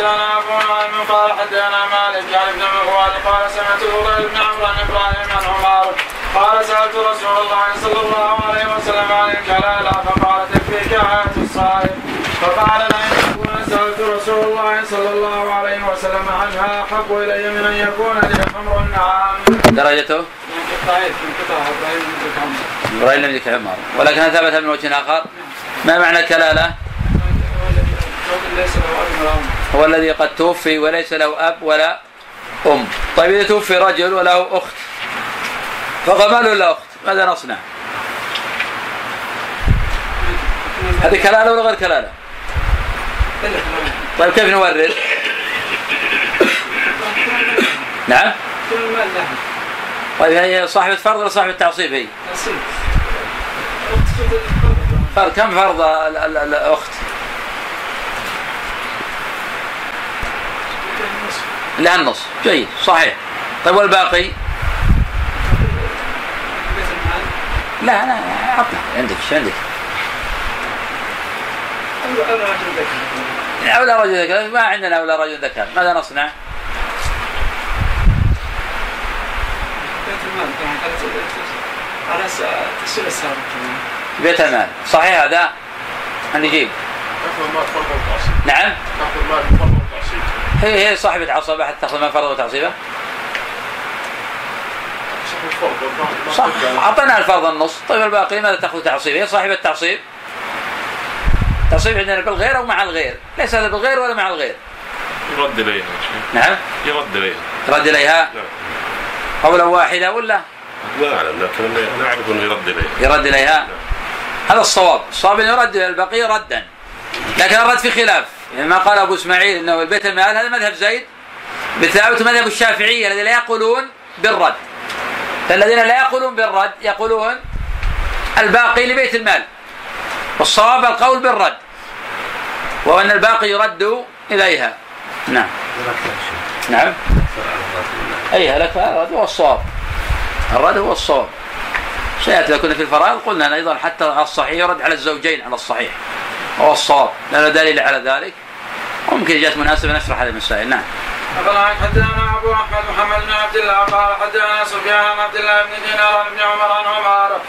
حدثنا ابو نعيم قال حدثنا مالك عن ابن مغوال قال سمعت الغير بن عمرو عن إبراهيم عن عمر قال سالت رسول الله صلى الله عليه وسلم عن الكلاله فقال تكفيك آية الصائم فقال لئن يكون سالت رسول الله صلى الله عليه وسلم عنها احب الي من ان يكون لي حمر النعام. درجته؟ إبراهيم لم يذكر عمر ولكن ثبت من وجه آخر ما معنى كلاله؟ هو الذي قد توفي وليس له أب ولا أم طيب إذا توفي رجل وله أخت فقد ما له أخت ماذا نصنع؟ هذه كلالة ولا غير كلالة؟ طيب كيف نورد؟ نعم؟ طيب هي صاحبة فرض ولا صاحبة تعصيب هي؟ فرض كم فرض الأخت؟ لها النص. جيد. صحيح. طيب والباقي؟ لا انا عطنا. عندك إيش عندك؟ أولى رجل ذكر. ما عندنا أولى رجل ذكر. ماذا نصنع؟ على تفسير السابق بيت المال. صحيح هذا؟ نجيب؟ نعم. هي هي صاحبة عصبة حتى تأخذ ما فرض وتعصيبة. صح. أعطينا الفرض النص. طيب الباقي ماذا تأخذ تعصيب؟ هي صاحبة تعصيب. تعصيب عندنا بالغير أو مع الغير؟ ليس هذا بالغير ولا مع الغير. يرد إليها نعم. يرد إليها. يرد إليها؟ نعم قولا واحدة ولا؟ لا اعلم لكن أنا أعرف إنه يرد إليها. يرد إليها؟ هذا الصواب. الصواب انه يرد إلى البقية ردا. لكن الرد في خلاف. يعني ما قال أبو إسماعيل إنه البيت المال هذا مذهب زيد بالثابت مذهب الشافعية الذين لا يقولون بالرد. فالذين لا يقولون بالرد يقولون الباقي لبيت المال. والصواب القول بالرد. وأن الباقي يرد إليها. نعم. نعم. أي لك هذا هو الصواب. الرد هو الصواب. سيأتي كنا في الفرائض قلنا أيضا حتى على الصحيح يرد على الزوجين على الصحيح. هو الصواب. لأن دليل على ذلك. وممكن جاءت مناسبة نشرح هذه المسائل. نعم. أخبرنا حدثنا أبو أحمد محمد بن عبد الله قال حدثنا سفيان عن عبد الله بن دينار عن ابن عمر عن عمر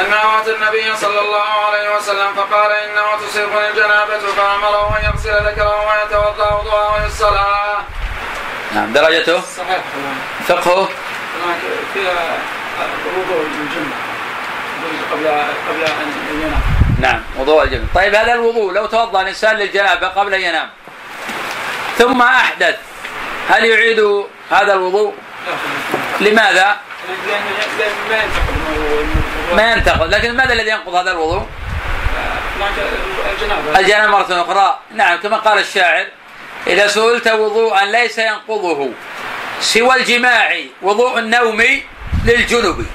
أنه أتى النبي صلى الله عليه وسلم فقال إنه تصيبني الجنابة فأمره أن يغسل ذكره ويتوضأ وضوءه للصلاة. نعم. درجته؟ صحيح. فقهه فيها الجمعة قبل قبل أن ينام. نعم. وضوء الجنة طيب هذا الوضوء لو توضأ الإنسان للجنابة قبل أن ينام ثم أحدث هل يعيد هذا الوضوء؟ لماذا؟ ما ينتقض لكن ماذا الذي ينقض هذا الوضوء؟ الجنابة مرة أخرى نعم كما قال الشاعر إذا سئلت وضوءا ليس ينقضه سوى الجماع وضوء النوم للجنب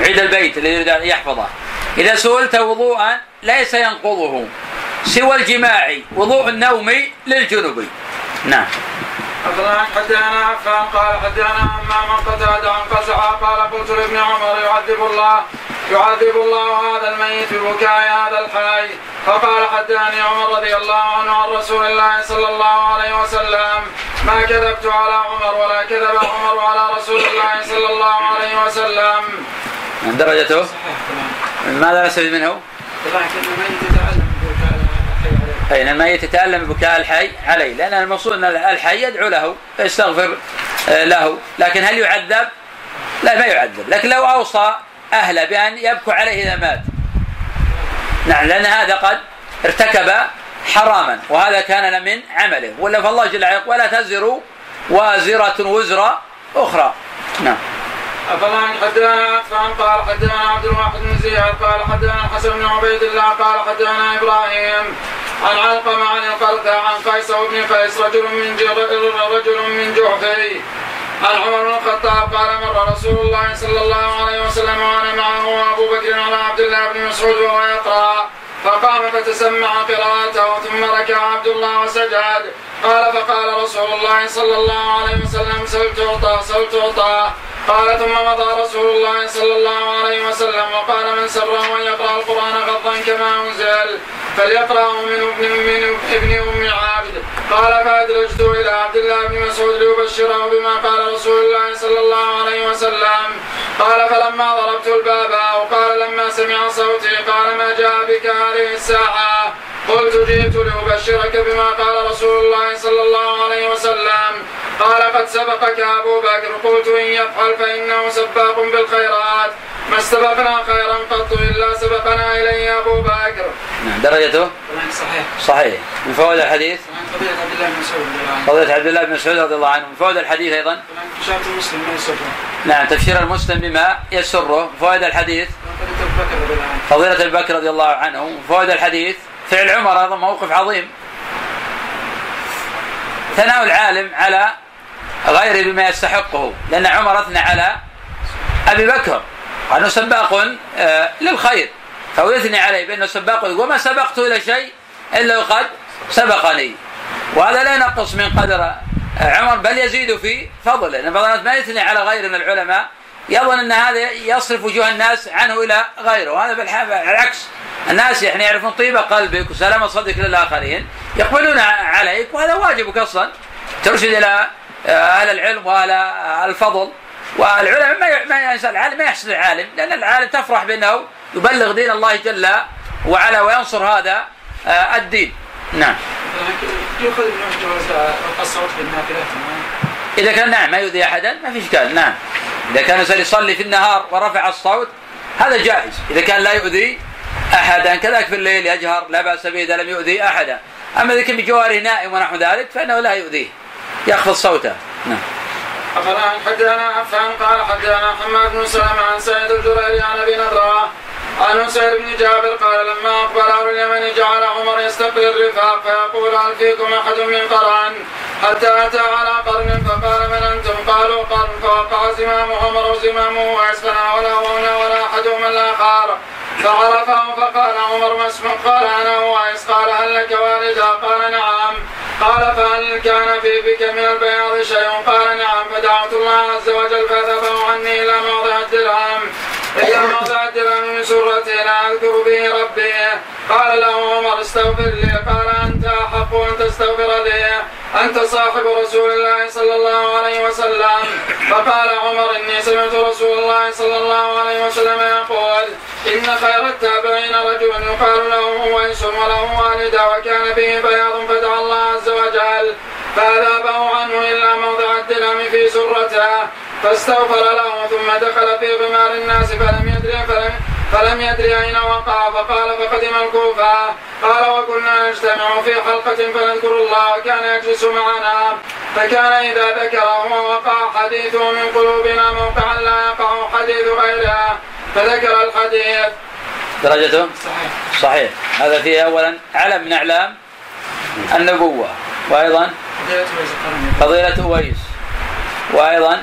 عيد البيت الذي يريد أن يحفظه إذا سئلت وضوءا ليس ينقضه سوى الجماع وضوء النوم للجنب نعم. أخبرنا حدثنا عفان قال حدثنا عما من قتاد عن قزعة قال قلت لابن عمر يعذب الله يعذب الله هذا الميت ببكاء هذا الحي. فقال حدثني عمر رضي الله عنه عن رسول الله صلى الله عليه وسلم ما كذبت على عمر ولا كذب عمر على رسول الله صلى الله عليه وسلم. درجته؟ ماذا نستفيد منه؟ لكن الميت يتعلم أي الميت يتألم ببكاء الحي عليه لأن المقصود أن الحي يدعو له فيستغفر آه، له. لكن هل يعذب؟ لا ما يعذب. لكن لو أوصى أهله بأن يبكوا عليه إذا مات. نعم لأن هذا قد ارتكب حراما وهذا كان من عمله. ولا فالله جل وعلا ولا تزر وازرة وزر أخرى. نعم. أفلا حدثنا عفان قال حدثنا عبد الواحد بن زياد قال حدثنا الحسن بن عبيد الله قال حدثنا إبراهيم. عن علقمة عن القرثة عن قيس بن قيس رجل من رجل من جعفي عن عمر بن الخطاب قال مر رسول الله صلى الله عليه وسلم وأنا معه وأبو بكر على عبد الله بن مسعود وهو يقرأ. فقام فتسمع قراءته ثم ركع عبد الله وسجد. قال فقال رسول الله صلى الله عليه وسلم سل تعطى سل تعطى قال ثم مضى رسول الله صلى الله عليه وسلم وقال من سره أن يقرأ القرآن غضا كما أنزل فليقرأه من ابن من ابن أم عابد قال فأدرجت إلى عبد الله بن مسعود ليبشره بما قال رسول الله صلى الله عليه وسلم. قال فلما ضربت الباب أو قال لما سمع صوتي قال ما جاء بك هذه الساعة؟ قلت جئت لأبشرك بما قال رسول الله صلى الله عليه وسلم. قال قد سبقك أبو بكر. قلت إن يفعل فإنه سباق بالخيرات. ما استبقنا خيرا قط إلا سبقنا إليه أبو بكر. نعم درجته؟ صحيح. صحيح. من فوائد الحديث؟ قضية عبد الله بن مسعود فضيلة عبد الله بن مسعود رضي الله عنه. من فوائد الحديث أيضا؟ شاهد مسلم ما يسره. نعم تفسير المسلم بما يسره. فوائد الحديث؟ الله فضيلة أبي بكر رضي الله عنه. فوائد الحديث؟ فعل عمر هذا موقف عظيم. ثناء العالم على غيره بما يستحقه. لأن عمر أثنى على أبي بكر. أنه سباق آه، للخير. فهو يثني عليه بأنه سباق وما سبقت إلى شيء إلا وقد سبقني. وهذا لا ينقص من قدر آه، عمر بل يزيد في فضله. لأن بعض الناس ما يثني على غيره من العلماء يظن أن هذا يصرف وجوه الناس عنه إلى غيره. وهذا بالعكس الناس يعني يعرفون طيب قلبك وسلامة صدرك للآخرين يقبلون عليك وهذا واجبك أصلا ترشد إلى آه، أهل العلم وأهل الفضل. والعلماء ما ما العالم ما يحسد العالم لأن العالم تفرح بأنه يبلغ دين الله جل وعلا وينصر هذا آه، الدين. نعم. يؤخذ من في النافلات إذا كان نعم ما يؤذي أحدا ما في إشكال نعم. إذا كان الإنسان يصلي في النهار ورفع الصوت هذا جائز. إذا كان لا يؤذي أحدا كذلك في الليل يجهر لا بأس به إذا لم يؤذي أحدا. أما إذا كان بجواره نائم ونحو ذلك فإنه لا يؤذيه. يخفض صوته. نعم. أخبرنا حدثنا عفان قال حدثنا حماد بن سلمة عن سعيد الجريري عن أبي نضرة عن سعيد بن جابر قال لما أقبل أهل اليمن جعل عمر يستقبل الرفاق فيقول هل فيكم أحد من قرن حتى أتى على قرن فقال من أنتم؟ قالوا قرن فوقع زمام عمر وزمامه وأسفنا ولا هنا ولا أحدهما الآخر فعرفه فقال عمر ما اسمك؟ قال أنا اويس قال هل لك والدا قال نعم. قال فهل كان في بك من البياض شيء؟ قال نعم. فدعوت الله عز وجل فذبه عني إلى موضع الدرهم. موضع الدرهم من سرتي لا اذكر به ربي قال له عمر استغفر لي. قال أنت أحق أن تستغفر لي. أنت صاحب رسول الله صلى الله عليه وسلم. فقال عمر إني سمعت رسول الله صلى الله عليه وسلم يقول إن خير التابعين رجل يقال له أويس وله والدة وكان به بياض فدعا الله عز وجل فأذابه عنه إلا موضع الدرهم في سرته. فاستغفر له ثم دخل في غمار الناس فلم يدري فلم فلم يدري أين وقع فقال فقدم الكوفة. قال وكنا نجتمع في حلقة فنذكر الله وكان يجلس معنا. فكان إذا ذكره ووقع حديثه من قلوبنا موقعا لا يقع حديث غيرها فذكر الحديث. درجته؟ صحيح. صحيح. هذا فيه أولا علم من أعلام النبوة وأيضا فضيلة أويس وأيضا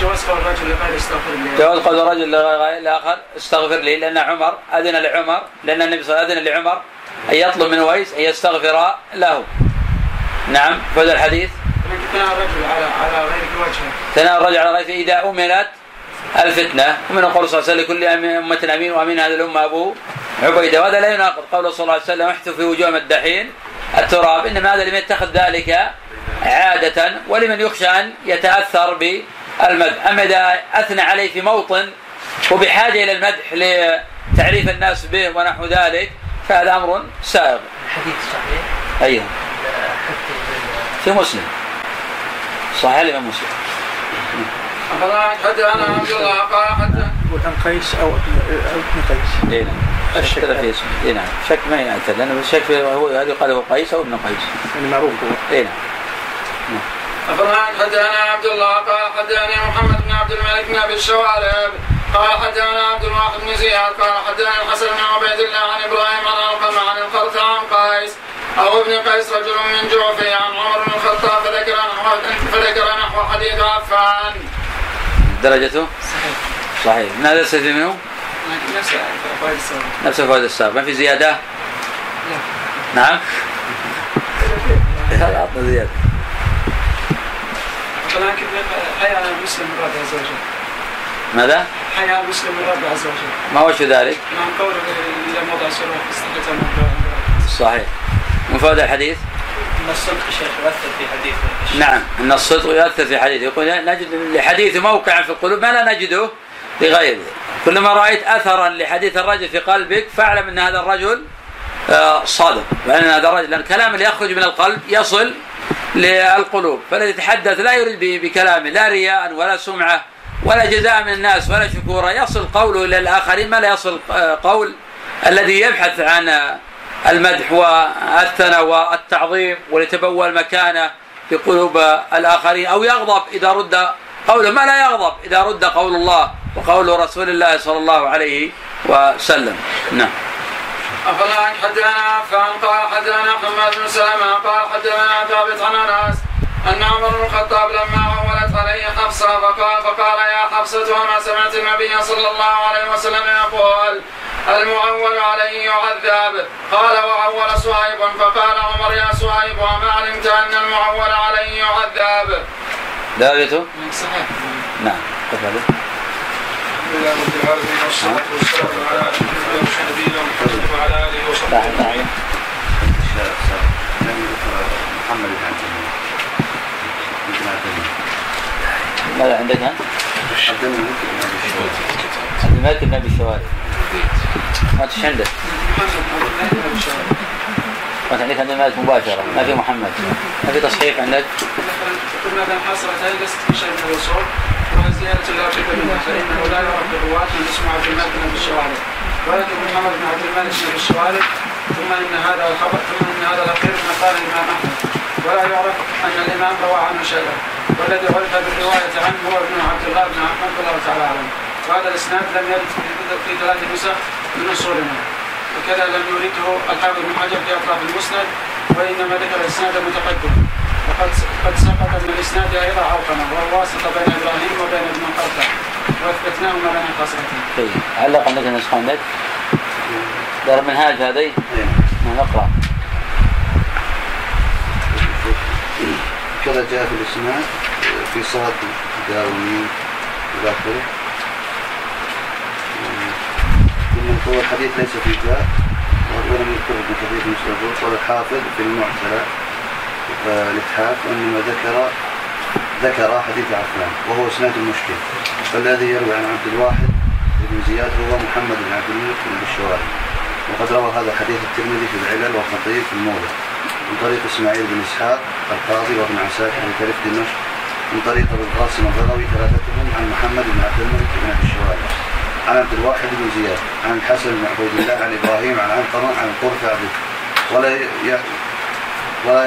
جواز قول الرجل لغير استغفر الله. جواز قول الرجل الآخر استغفر لي لأن عمر أذن لعمر لأن النبي صلى الله عليه وسلم أذن لعمر أن يطلب من أويس أن يستغفر له. نعم فهذا الحديث. ثناء الرجل على على غير وجهه ثناء الرجل على غيره إذا أمنت الفتنة. ومن قول صلى الله عليه وسلم لكل أمة أمين وأمين هذه الأمة أبو عبيدة وهذا لا يناقض قول صلى الله عليه وسلم احثوا في وجوه المداحين التراب. إنما هذا لمن يتخذ ذلك عادة ولمن يخشى أن يتأثر بالمدح أما إذا أثنى عليه في موطن وبحاجة إلى المدح لتعريف الناس به ونحو ذلك فهذا أمر سائغ. الحديث صحيح؟ أيوه. في مسلم. صحيح الإمام مسلم حتى أنا عبد الله قال حتى وكان قيس أو ابن أو ابن قيس. اي نعم. شك كذا في اسمه. اي نعم. شك ما يعتد لأنه الشك في هو هذا قال هو قيس أو ابن قيس. يعني معروف هو. اي نعم. أخبرنا حدثنا عبد الله قال حدثني محمد بن عبد الملك بن أبي الشوارب قال حدثنا عبد الواحد بن زياد قال حدثنا الحسن بن عبيد الله عن إبراهيم عن القمة عن الخرث عن قيس أو ابن قيس رجل من جوفي عن عمر بن الخطاب فذكر نحو فذكر نحو حديث عفان. درجته صحيح. صحيح من هذا يستفيد منه؟ نفس فوائد السابق. نفس الفوائد السابق ما في زيادة؟ لا. نعم هذا عطنا زيادة ولكن حياة المسلم من رب عز وجل. ماذا؟ حياة المسلم من رب عز وجل. ما وجه ذلك؟ نعم قوله إلى موضع سورة استحيت صحيح مفاد الحديث إن الصدق شيخ يؤثر في حديث الشيخ. نعم إن الصدق يؤثر في حديث يقول نجد لحديث موقعا في القلوب ما لا نجده لغيره كلما رأيت اثرا لحديث الرجل في قلبك فاعلم إن هذا الرجل صادق. وان هذا الرجل لأن الكلام اللي يخرج من القلب يصل للقلوب. فالذي يتحدث لا يريد بكلامه لا رياء ولا سمعة ولا جزاء من الناس ولا شكورا يصل قوله إلى الاخرين ما لا يصل آه، قول الذي يبحث عن آه، المدح والثناء والتعظيم وليتبوى المكانة في قلوب الآخرين. أو يغضب إذا رد قوله. ما لا يغضب إذا رد قول الله وقول رسول الله صلى الله عليه وسلم. نعم. أفلا حدثنا عفان قال حدثنا حماد بن سلمة قال حدثنا ثابت عن أنس أن عمر بن الخطاب لما عولت عليه حفصة فقال فقال يا حفصة وما سمعت النبي صلى الله عليه وسلم يقول المعول عليه يعذب. قال وعول صهيب فقال عمر يا صهيب وما علمت أن المعول عليه يعذب؟ داريته صحيح. نعم تفضل. الحمد لله رب العالمين والصلاة والسلام على أشرف نبينا محمد وعلى آله وصحبه أجمعين. محمد ماذا عندك انت؟ عبد الملك بن ابي الشوارع ما إيش عندك؟ ما عندك عبد الملك مباشره ما في محمد ما في تصحيح عندك؟ بأن حصلت هذه ليست في شيء من زيادة لا شك منها فإنه لا يعرف بالرواة من اسمه عبد الملك بن أبي الشوارع ولكن محمد بن عبد الملك بن أبي الشوارع ثم إن هذا الخبر ثم إن هذا الأخير ما قال الإمام أحمد. ولا يعرف أن الإمام روى عنه شيئا. والذي عرف بالرواية عنه هو ابن عبد الله بن أحمد والله تعالى أعلم وهذا الإسناد لم يرد في- في ثلاث نسخ من أصولنا. وكذا لم يرده الحافظ بن حجر في أطراف المسند وإنما ذكر الإسناد المتقدم وقد قد سقط من الإسناد أيضا عوقنا وهو واسطه بين إبراهيم وبين ابن قرطه واثبتناهما بين خاصرتين. طيب علق عندك النسخه عندك؟ دار المنهاج هذه؟ نعم اقرا كذا جاء في الإسناد في صاد داومي إلى اخره ثم هو الحديث ليس في جاء ولم يذكر في مسلم قال الحافظ في المعتلى الاتحاف انما ذكر ذكر حديث عفان وهو إسناد المشكل فالذي يروي عن عبد الواحد بن زياد هو محمد بن عبد الملك بن الشوارع وقد روى هذا حديث الترمذي في العلل والخطيب في المولى من طريق إسماعيل بن إسحاق القاضي وابن عساكر تاريخ دمشق من طريق أبو القاسم الغروي ثلاثتهم عن محمد بن عبد الملك بن أبي الشوارع عن عبد الواحد بن زياد عن الحسن بن عبيد الله عن إبراهيم عن عنقمه عن قرفع به ولا ي... ولا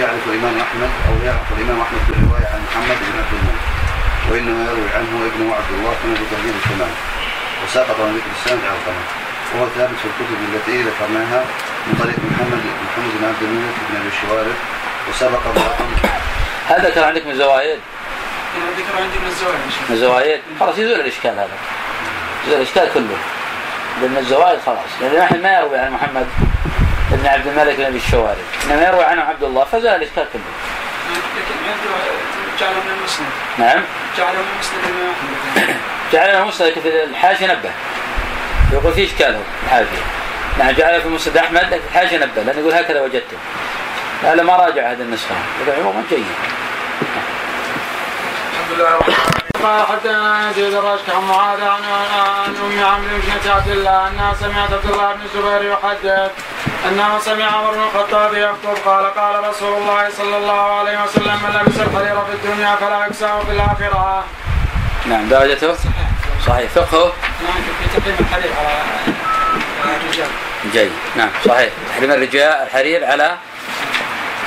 يعرف الإمام أحمد أو يعرف الإمام أحمد بالروايه عن محمد بن عبد الملك وإنما يروي عنه ابنه عبد الله كما في تهذيب الكمال وسقط من ذكر السند عرقمه وهو ثابت في الكتب التي ذكرناها من طريق محمد محمد بن عبد الملك بن أبي الشوارب وسبق هذا كان عندك من زوايد؟ يعني ذكر عندي من شاء من زوايد؟ خلاص يزول الإشكال هذا. يزول الإشكال كله. لأن الزوايد خلاص. لأن الواحد ما يروي عن محمد. بن عبد الملك بن أبي الشوارب. إنما يروي عنه عبد الله الله. لكن جعله من المسند نعم. جعله من مسند الامام احمد جعل مسند في الحاشيه نبه. يقول في إشكال هو الحاشيه نعم جعله في مسند أحمد لكن الحاشيه نبه لأنه يقول هكذا وجدته. هذا ما راجع هذه النسخة؟ يقول عموما جيد. الحمد لله رب العالمين. قال حدثنا يزيد الرشك عن معاذ عن عن أم عمرو بن عبد الله أنها سمعت عبد الله بن الزبير يحدث. أنه سمع عمر بن الخطاب يخطب. قال قال رسول الله صلى الله عليه وسلم من لبس الحرير في الدنيا فلا يكساه في الآخرة. نعم درجته؟ صحيح. فقهه؟ نعم في تقييم الحرير على الرجال. جيد. نعم صحيح. تحريم الرجال الحرير على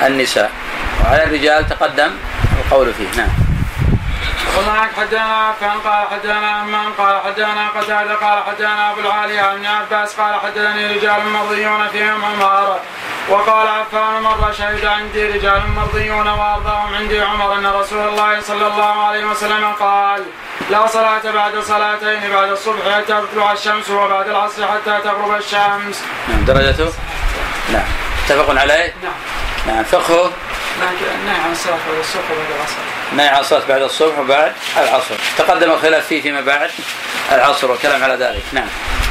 النساء. وعلى الرجال تقدم القول فيه. نعم. ومعك حدثنا عفان قال حدثنا عمان قال حدثنا قتادة قال حدثنا أبو العالية عن ابن عباس قال حدثني رجال مرضيون فيهم عمر وقال عفان مرة شهد عندي رجال مرضيون وأرضاهم عندي عمر إن رسول الله صلى الله عليه وسلم قال لا صلاة بعد صلاتين بعد الصبح حتى تطلع الشمس وبعد العصر حتى تغرب الشمس. نعم درجته؟ نعم. متفق عليه؟ نعم. نعم فقهه؟ نهي عن الصلاة بعد الصبح وبعد العصر. نهي عن الصلاة بعد الصبح وبعد العصر. تقدم الخلاف فيه فيما بعد العصر والكلام على ذلك. نعم.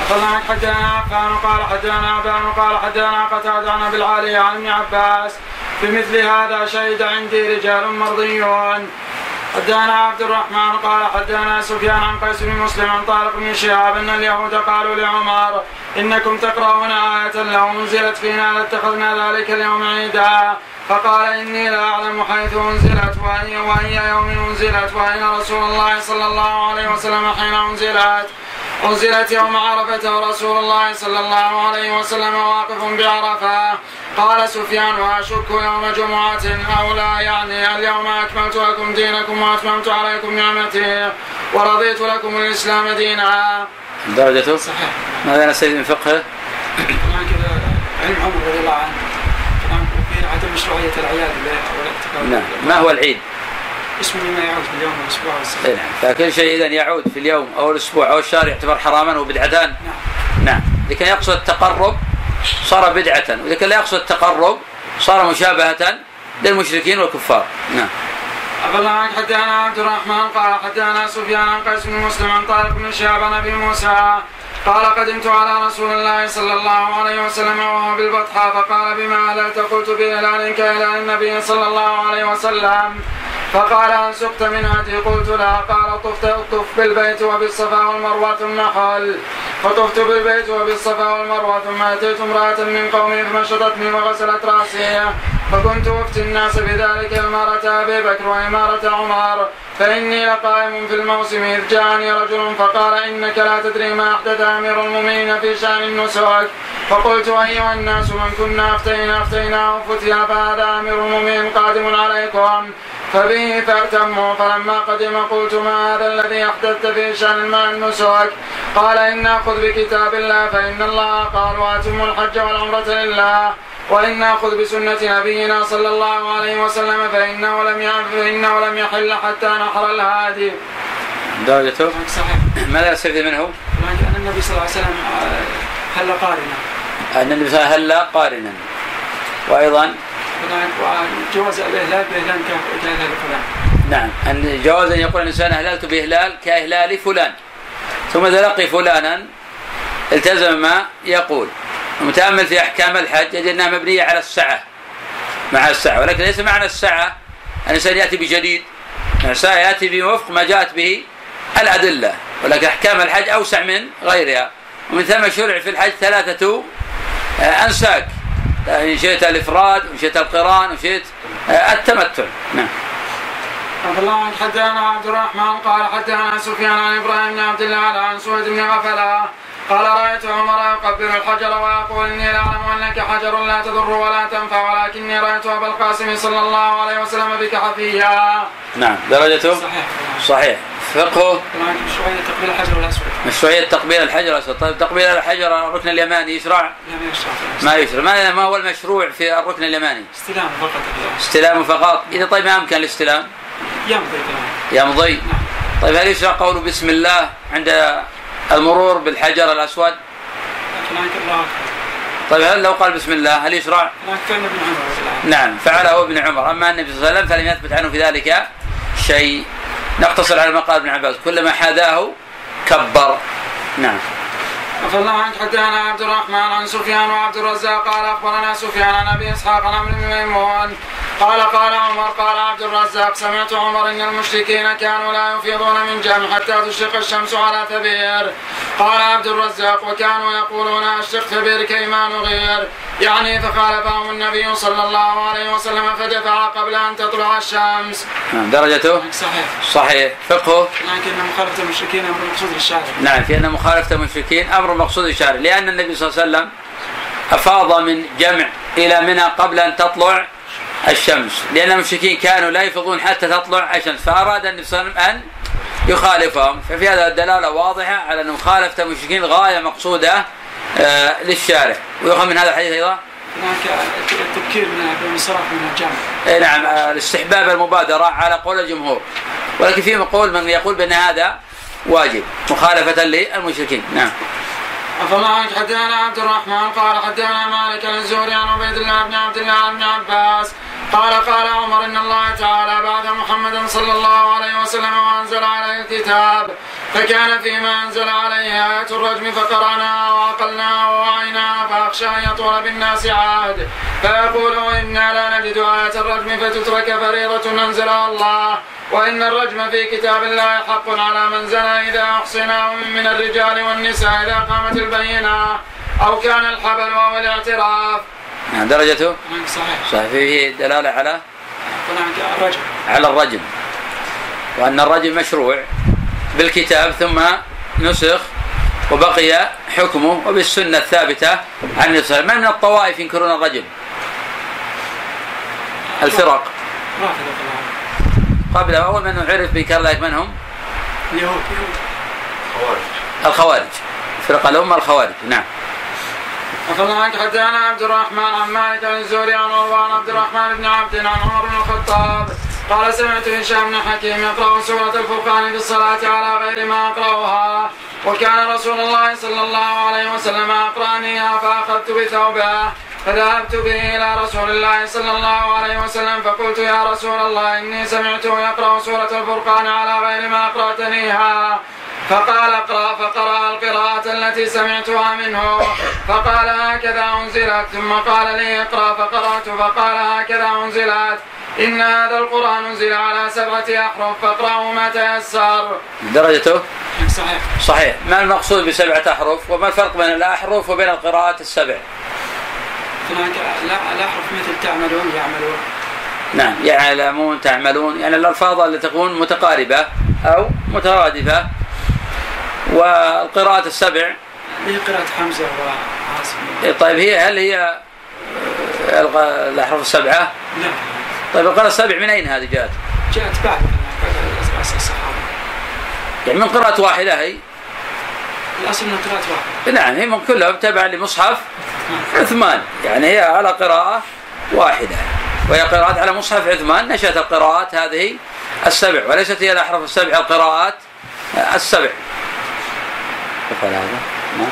أخذنا حدثنا عفان قال حدثنا عفان قال حدثنا قتادة عن أبي العالية عن ابن عباس بمثل هذا شهد عندي رجال مرضيون. حدثنا عبد الرحمن قال حدثنا سفيان عن قيس بن مسلم عن طارق بن شهاب أن اليهود قالوا لعمر إنكم تقرؤون آية لو أنزلت فينا لاتخذنا ذلك اليوم عيدا. فقال إني لا أعلم حيث أنزلت وأي وأي يوم أنزلت وأين رسول الله صلى الله عليه وسلم حين أنزلت؟ أنزلت يوم عرفة ورسول الله صلى الله عليه وسلم واقف بعرفة. قال سفيان وأشك يوم جمعة أو لا؟ يعني اليوم أكملت لكم دينكم وأتممت عليكم نعمتي ورضيت لكم الإسلام دينا. درجته صحيح ماذا نستفيد من فقهه؟ طبعا كذا علم عمر رضي الله عنه طبعا في عدم مشروعية والاحتفال نعم. ما هو العيد؟ اسمه مما يعود في اليوم والأسبوع والسنة إيه نعم. فكل شيء إذا يعود في اليوم أو الأسبوع أو الشهر يعتبر حراما وبدعتان. نعم. نعم. إذا كان يقصد التقرب صار بدعة. وإذا كان لا يقصد التقرب صار مشابهة للمشركين والكفار. نعم. أخبرنا عن حدثنا عبد الرحمن قال حدثنا سفيان عن قيس بن مسلم عن طارق بن شهاب عن أبي موسى قال قدمت على رسول الله صلى الله عليه وسلم وهو بالبطحاء فقال بما أهللت قلت بهلال كهلال النبي صلى الله عليه وسلم. فقال هل سقت من هدي؟ قلت لا. قال طفت طف بالبيت وبالصفا والمروة ثم حل فطفت بالبيت وبالصفا والمروة ثم أتيت امرأة من قومي فمشطتني وغسلت رأسي. فكنت أفتي الناس بذلك إمارة أبي بكر وإمارة عمر فإني لقائم في الموسم إذ جاءني رجل فقال إنك لا تدري ما أحدث امير المؤمنين في شأن النسك فقلت أيها الناس من كنا أفتينا افتيناه فتيا فهذا امير المؤمنين قادم عليكم فبه فاهتموا فلما قدم قلت ما هذا الذي احدثت في شأن الماء النسك قال إن ناخذ بكتاب الله فإن الله قال واتموا الحج والعمرة لله وإن نأخذ بسنة نبينا صلى الله عليه وسلم فإنه لم فإنه لم يحل حتى نحر الهادي. درجته صحيح. ماذا نستفيد منه؟ أن النبي صلى الله عليه وسلم هل قارنا. أن النبي صلى الله عليه وسلم هل قارنا. وأيضا جواز الإهلال بإهلال كإهلال فلان. نعم أن جواز أن يقول الإنسان أهللت بإهلال كإهلال فلان. ثم إذا لقي فلانا التزم ما يقول المتامل في أحكام الحج يجد أنها مبنية على السعة مع السعة ولكن ليس معنى السعة الإنسان يأتي بجديد الانسان يأتي بوفق ما جاءت به الأدلة ولكن أحكام الحج أوسع من غيرها. ومن ثم شرع في الحج ثلاثة آه، أنساك. إن شئت الإفراد وإن شئت القران وإن شئت آه، التمتع. نعم. عبد الله حدثنا عبد الرحمن قال حدثنا سفيان عن إبراهيم بن عبد الله عن سويد بن غفلة. قال رأيت عمر يقبل الحجر ويقول إني لاعلم أنك حجر لا تضر ولا تنفع ولكني رأيت أبا القاسم صلى الله عليه وسلم بك حفيا. نعم. درجته؟ صحيح. صحيح. فقهه؟ مشروعية تقبيل الحجر الأسود. مشروعية تقبيل الحجر الأسود، طيب تقبيل الحجر الركن اليماني يشرع؟ لا ما يشرع ما يشرع، ما ما هو المشروع في الركن اليماني؟ استلام فقط. استلام فقط، إذا طيب ما أمكن الاستلام؟ يمضي. يمضي. نعم. طيب هل يشرع قوله بسم الله عند المرور بالحجر الله أكبر. طيب هل لو قال بسم الله هل يشرع؟ ابن الله. نعم فعله ابن عمر، أما النبي صلى الله عليه وسلم فلم يثبت عنه في ذلك شيء. نقتصر على ما قال ابن عباس، كلما حاذاه كبر. نعم. عفى عنك حدثنا عبد الرحمن عن سفيان وعبد الرزاق قال أخبرنا سفيان عن أبي إسحاق عن عمرو بن ميمون قال قال عمر قال عبد الرزاق سمعت عمر إن المشركين كانوا لا يفيضون من جمع حتى تشرق الشمس على ثبير. قال عبد الرزاق وكانوا يقولون أشرق ثبير كيما نغير. يعني فخالفهم النبي صلى الله عليه وسلم فدفع قبل أن تطلع الشمس. نعم درجته؟ صحيح. صحيح، فقهه لكن مخالفة المشركين أمر مقصود للشارع. نعم في أن مخالفة المشركين أمر مقصود الشارع. لأن النبي صلى الله عليه وسلم أفاض من جمع إلى منى قبل أن تطلع الشمس. لأن المشركين كانوا لا يفضون حتى تطلع الشمس. فأراد النبي صلى الله عليه وسلم أن يخالفهم. ففي هذا الدلالة واضحة على أن مخالفة المشركين غاية مقصودة آه، للشارع. ويؤخذ من هذا الحديث أيضا؟ هناك التبكير من الانصراف من الجامع. إيه نعم آه، الاستحباب المبادرة على قول الجمهور. ولكن في قول من يقول بأن هذا واجب مخالفة للمشركين. نعم. عفى عنك حدثنا عبد الرحمن؟ قال حدثنا مالك الزهري عن عبيد الله بن عبد الله ابن عباس. قال قال عمر إن الله تعالى بعد محمد صلى الله عليه وسلم وأنزل عليه الكتاب. فكان فيما أنزل عليه آية الرجم فقرأناها وعقلناها ووعيناها فأخشى أن يطول بالناس عهد. فيقولوا إنا لا نجد آية الرجم فتترك فريضة أنزلها الله. وإن الرجم في كتاب الله حق على من زنى إذا أحصناه من الرجال والنساء إذا قامت البينة أو كان الحبل أو الاعتراف. نعم درجته؟ نعم صحيح. صحيح فيه دلالة على؟ الرجل. على الرجم وأن الرجم مشروع بالكتاب ثم نسخ وبقي حكمه وبالسنة الثابتة عن النبي صلى الله عليه وسلم. ما من الطوائف ينكرون الرجم الفرق. قبل أول من عرف بإنكار ذلك من هم؟ اليهود. الخوارج. فرق الأمة الخوارج نعم. أخذ عنك حدثنا عبد الرحمن عن مالك عن الزهري عن عروان عبد الرحمن بن عبد عن عمر بن الخطاب. قال سمعت هشام بن حكيم يقرأ سورة الفرقان في الصلاة على غير ما أقرأها. وكان رسول الله صلى الله عليه وسلم أقرأنيها فأخذت بثوبه. فذهبت به إلى رسول الله صلى الله عليه وسلم فقلت يا رسول الله إني سمعته يقرأ سورة الفرقان على غير ما أقرأتنيها. فقال اقرأ فقرأ القراءة التي سمعتها منه. فقال هكذا أنزلت ثم قال لي اقرأ فقرأت فقال هكذا أنزلت. إن هذا القرآن أنزل على سبعة أحرف فاقرأوا ما تيسر. درجته؟ صحيح. صحيح. ما المقصود بسبعة أحرف؟ وما الفرق بين الأحرف وبين القراءات السبع؟ هناك لا- الأحرف مثل تعملون يعملون. نعم يعلمون تعملون. يعني الألفاظ التي تكون متقاربة أو مترادفة. والقراءات السبع؟ هي قراءة حمزة وعاصم. طيب هي هل هي الأحرف السبعة؟ لا. طيب القراءة السبع من أين هذه جاءت؟ جاءت بعد بعد الصحابة. يعني من قراءة واحدة هي؟ الأصل من قراءة واحدة. نعم هي من كلها تبع لمصحف عثمان. يعني هي على قراءة واحدة. وهي قراءات على مصحف عثمان. نشأت القراءات هذه السبع وليست هي الأحرف السبع القراءات السبع. هذا نعم.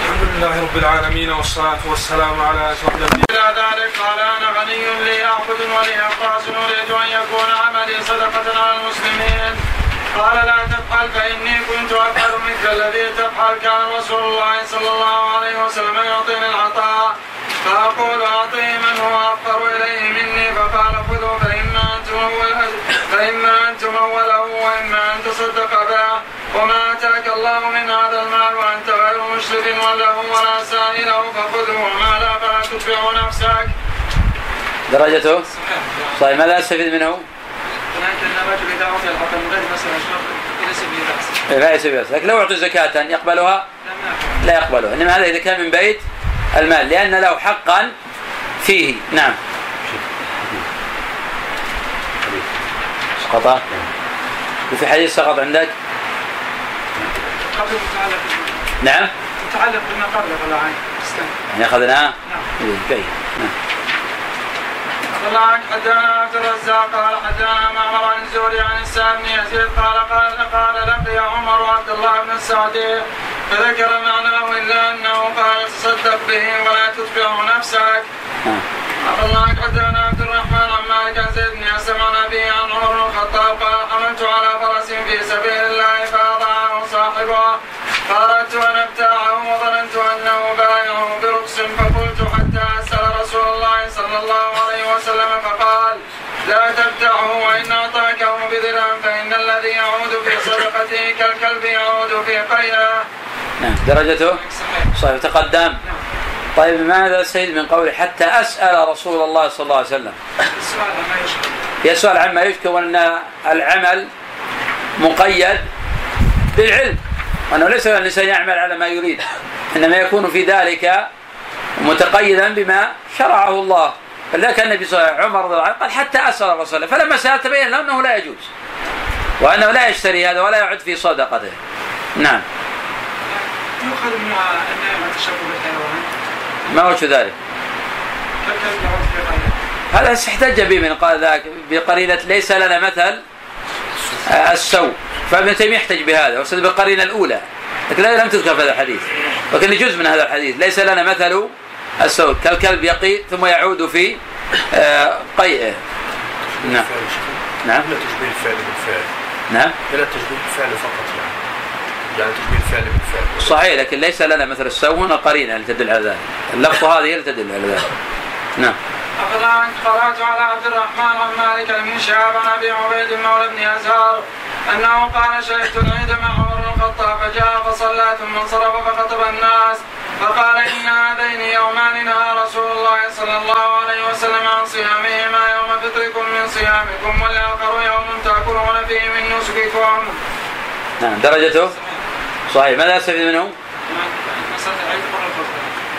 الحمد لله رب العالمين والصلاة والسلام على أشرف الأنبياء. إلى ذلك قال أنا غني لي آخذ ولي أقاس أريد أن يكون عملي صدقة على المسلمين. قال لا تفعل فإني كنت أفعل مثل الذي تفعل. كان رسول الله صلى الله عليه وسلم يعطيني العطاء. فأقول أعطيه من هو أفقر إليه مني. فقال خذوا فإما أن تمول فإما أن تموله وإما تصدق به وما آتاك الله من هذا المال وأنت غير مشرف له ولا سائله فخذه وما لا فلا تتبع نفسك. درجته؟ طيب ماذا نستفيد منه؟ لا يسوي بأس لكن لو أعطي زكاة يقبلها؟ لا يقبلها. إنما هذا إذا كان من بيت المال لأن له حقا فيه. نعم. سقط وفي حديث سقط عندك؟ نعم. متعلق بما قبله استنى. يعني أخذناه نعم. إيه، بين نعم. قال عنك حدثنا عبد الرزاق قال حدثنا معمر عن الزهري عن السائب بن يزيد قال قال قال لقي عمر وعبد الله بن السعدي فذكر معناه إلا أنه قال تصدق به ولا تتبع نفسك. نعم. عبد الله حدثنا عبد الرحمن عن مالك عن زيد بدرهم فان الذي يعود في صدقته كالكلب يعود في قيله نعم. درجته؟ صحيح. تقدم. طيب ماذا سيد من قوله حتى أسأل رسول الله صلى الله عليه وسلم؟ يسأل عما يشكى وأن العمل مقيد بالعلم وأنه ليس الإنسان يعمل على ما يريد إنما يكون في ذلك متقيدا بما شرعه الله. فلذلك النبي صلى الله عليه وسلم عمر رضي الله عنه قال حتى أسأل الرسول فلما سأل تبين له أنه لا يجوز. وأنه لا يشتري هذا ولا يعد في صدقته. نعم. يؤخذ من بالحيوان؟ ما وجه ذلك؟ هذا احتج به من قال ذاك بقرينة ليس لنا مثل آه، السوء. فابن تيمية يحتج بهذا واستدل بالقرينة الأولى. لكن لم تذكر في هذا الحديث. لكن جزء من هذا الحديث. ليس لنا مثل السوء كالكلب يقي ثم يعود في آه، قيئه. نعم. نعم. لا تشبه الفعل بالفعل. نعم. إلى تشبيه الفعل فقط يعني. يعني تشبيه الفعل بالفعل. صحيح لكن ليس لنا مثل السو هنا قرينة اللي تدل على ذلك. اللفظه هذه هي اللي تدل على ذلك. نعم. أخذ عنك قرأت على عبد الرحمن عن مالك بن شهاب عن أبي عبيد مولى بن أزهر أنه قال شهدت العيد مع عمر بن الخطاب فجاء فصلى ثم انصرف فخطب الناس فقال إن هذين يومان نهى رسول الله صلى الله عليه وسلم عن صيامهما يوم فطركم من صيامكم والآخر يوم تأكلون فيه من نسككم. نعم درجته صحيح ماذا يستفيد منه؟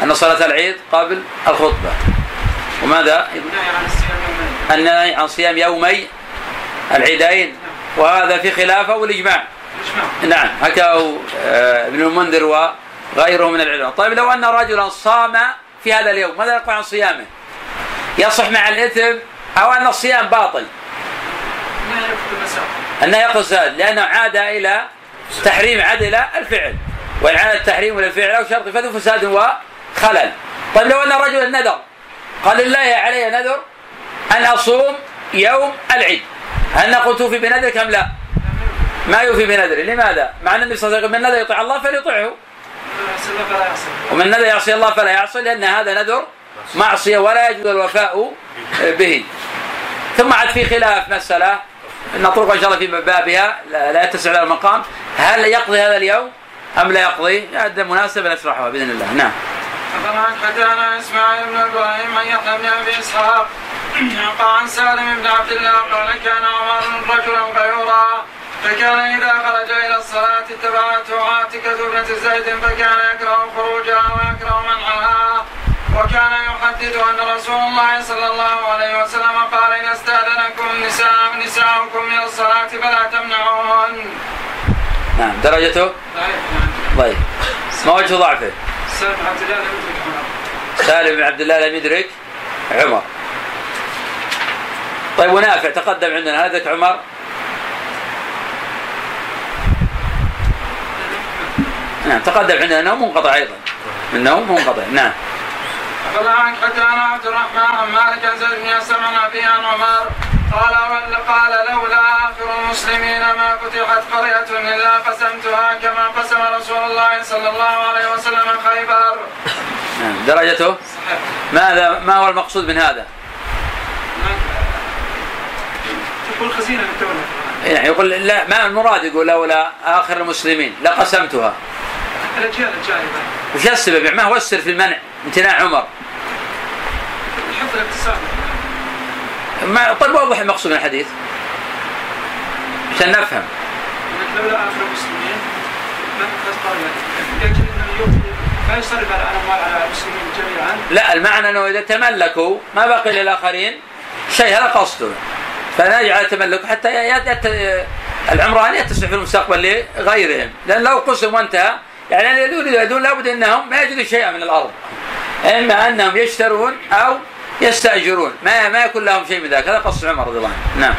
أن صلاة العيد قبل الخطبة وماذا؟ النهي عن صيام يومي العيدين وهذا في خلافة والإجماع إجماع نعم حكاه ابن المنذر وغيره من العلماء طيب لو أن رجلا صام في هذا اليوم ماذا يقع عن صيامه؟ يصح مع الإثم أو أن الصيام باطل؟ أنه يقصد لأنه عاد إلى تحريم عاد إلى الفعل. وإن عاد التحريم إلى الفعل أو شرط فذو فساد وخلل. طيب لو أن رجلا نذر قال لله علي نذر أن أصوم يوم العيد. هل نقول توفي بنذرك أم لا؟ ما يوفي بنذره لماذا؟ مع أن النبي صلى الله عليه وسلم من نذر يطيع الله يصل ومن نذر يعصي الله فلا يعصي لأن هذا نذر معصية ولا يجوز الوفاء به. ثم عاد في خلاف مسألة نطرق إن شاء الله في بابها لا يتسع لها المقام. هل يقضي هذا اليوم؟ أم لا يقضي؟ هذا مناسبة نشرحها بإذن الله. نعم. أخبرنا حدثنا إسماعيل بن إبراهيم عن يحيى بن أبي إسحاق قال عن سالم بن عبد الله قال كان عمر رجلا غيورا. فكان إذا خرج إلى الصلاة اتبعته عاتكة بنت زيد فكان يكره خروجها ويكره منعها. وكان يحدث أن رسول الله صلى الله عليه وسلم قال إن استأذنكم نساء نساؤكم إلى الصلاة فلا تمنعوهن. نعم. درجته؟ يعني طيب. ما وجه ضعفه؟ سالم بن عبد الله لم يدرك. عمر. طيب ونافع. تقدم عندنا. هل عمر. نعم تقدم عندنا انه منقطع أيضا. انه منقطع نعم. أخبر عنك حدثنا عبد الرحمن عن مالك عن زيد بن أسلم عن عن عمر. قال قال لولا آخر المسلمين ما فتحت قرية إلا قسمتها كما قسم رسول الله صلى الله عليه وسلم خيبر. نعم. درجته؟ صحيح. ماذا ما هو المقصود من هذا؟ تقول خزينة للدولة يعني يقول لا ما المراد يقول لولا آخر المسلمين؟ لقسمتها. الأجيال الجاية وش السبب؟ ما هو السر في المنع امتناع عمر؟ الحفظ الاقتصادي ما طيب وضح المقصود من الحديث عشان نفهم لولا اخر المسلمين ما يصرف على على المسلمين جميعا لا المعنى أنه إذا تملكوا ما بقي للآخرين شيء هذا قصده فنجعل التملك حتى. العمران يتسع في المستقبل لغيرهم لأن لو قسم وانتهى يعني الذين يريدون لابد أنهم ما يجدوا شيئا من الأرض. إما أنهم يشترون أو يستأجرون. ما ما يكون لهم شيء من ذلك. هذا قصد عمر رضي الله عنه. نعم.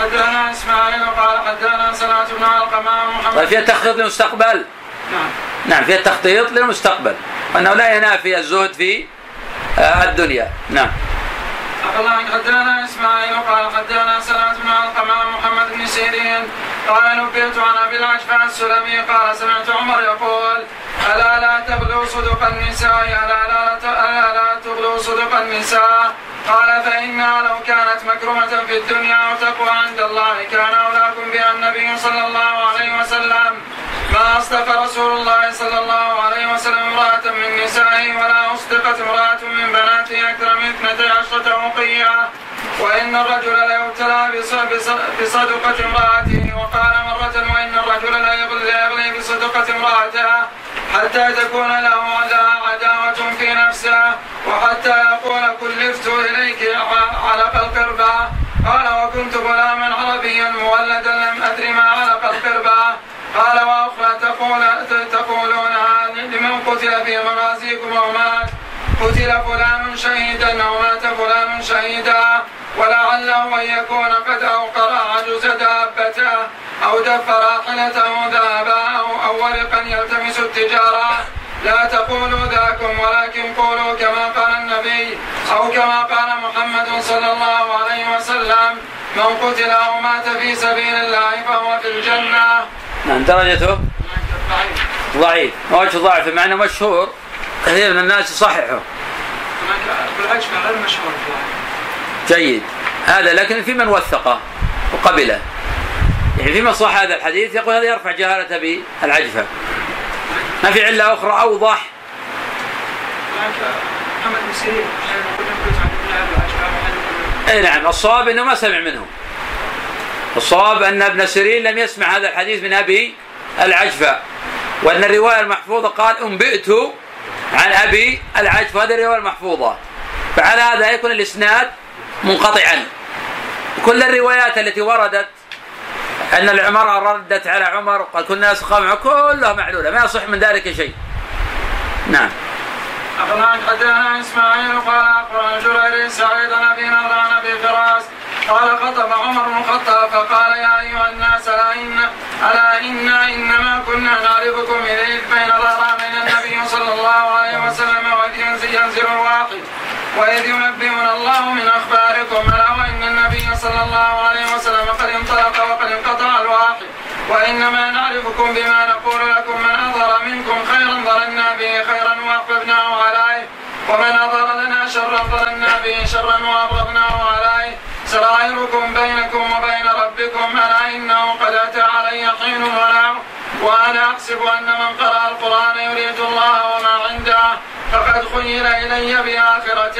حدثنا إسماعيل وقال حدثنا سلامة بن علقمة محمد طيب فيها تخطيط للمستقبل. نعم. نعم فيها تخطيط للمستقبل. وأنه لا ينافي الزهد في آه، الدنيا. نعم. عنك حدثنا إسماعيل وقال حدثنا سلامة بن علقمة محمد بن سيرين. قال نبئت عن أبي الأشفع السلمي. قال سمعت عمر يقول ألا لا تغلوا صدق النساء ألا لا لا تغلوا صدق النساء. قال فإنها لو كانت مكرمة في الدنيا وتقوى عند الله كان أولاكم بها النبي صلى الله عليه وسلم ما أصدق رسول الله صلى الله عليه وسلم امرأة من نسائه ولا أصدقت امرأة من بناته أكثر من اثنتي عشرة أوقية وإن الرجل ليبتلى بص- بص- بصدقة امرأته. وقال مرة وإن الرجل ليغلي بصدقة امرأته حتى تكون له عداوة في نفسه. وحتى يقول كلفت إليك علق القربى. قال وكنت غلاما عربيا مولدا لم أدر ما علق القربى. قال وأخرى تقول تقولونها لمن قتل في مغازيكم أو مات. قتل فلان شهيدا أو مات فلان شهيدا. ولعله أن يكون قد أوقر عجز دابته أو دف راحلته ذهبا أو ورقا يلتمس التجارة. لا تقولوا ذاكم ولكن قولوا كما قال النبي أو كما قال محمد صلى الله عليه وسلم من قتل أو مات في سبيل الله فهو في الجنة. نعم درجته؟ ضعيف. وجه ضعف مع انه مشهور. كثير من الناس يصححه. غير مشهور جيد. هذا لكن في من وثقه وقبله. يعني في من صح هذا الحديث يقول هذا يرفع جهالة أبي العجفة. ما في علة أخرى أوضح. اي نعم الصواب إنه ما سمع منه الصواب أن ابن سيرين لم يسمع هذا الحديث من أبي العجفة. وأن الرواية المحفوظة قال انبئت عن أبي العجفة. هذه الرواية المحفوظة. فعلى هذا يكون الإسناد منقطعا. كل الروايات التي وردت أن العمر ردت على عمر وقال كنا نسخ كلها معلولة ما يصح من ذلك شيء. نعم. أخبرنا حدثنا إسماعيل قال أخبرنا جرير سعيد نبي نظر نبي فراس. قال خطب عمر بن الخطاب فقال يا أيها الناس ألا إن ألا إنا إنما كنا نعرفكم إذ بين بين النبي صلى الله عليه وسلم وإذ ينزل الواحد وإذ ينبئنا الله من أخباركم ألا وإن النبي صلى الله عليه وسلم قد انطلق وقد الواحد وإنما نعرفكم بما نقول لكم من أظهر منكم خيرا ظننا به خيرا وأحببناه عليه. ومن أظهر لنا شرا ظننا به شرا وأبغضناه عليه. سرائركم بينكم وبين ربكم ألا إنه قد أتى علي حين ولا وأنا أحسب أن من قرأ القرآن يريد الله وما عنده فقد خيل إلي بآخرة.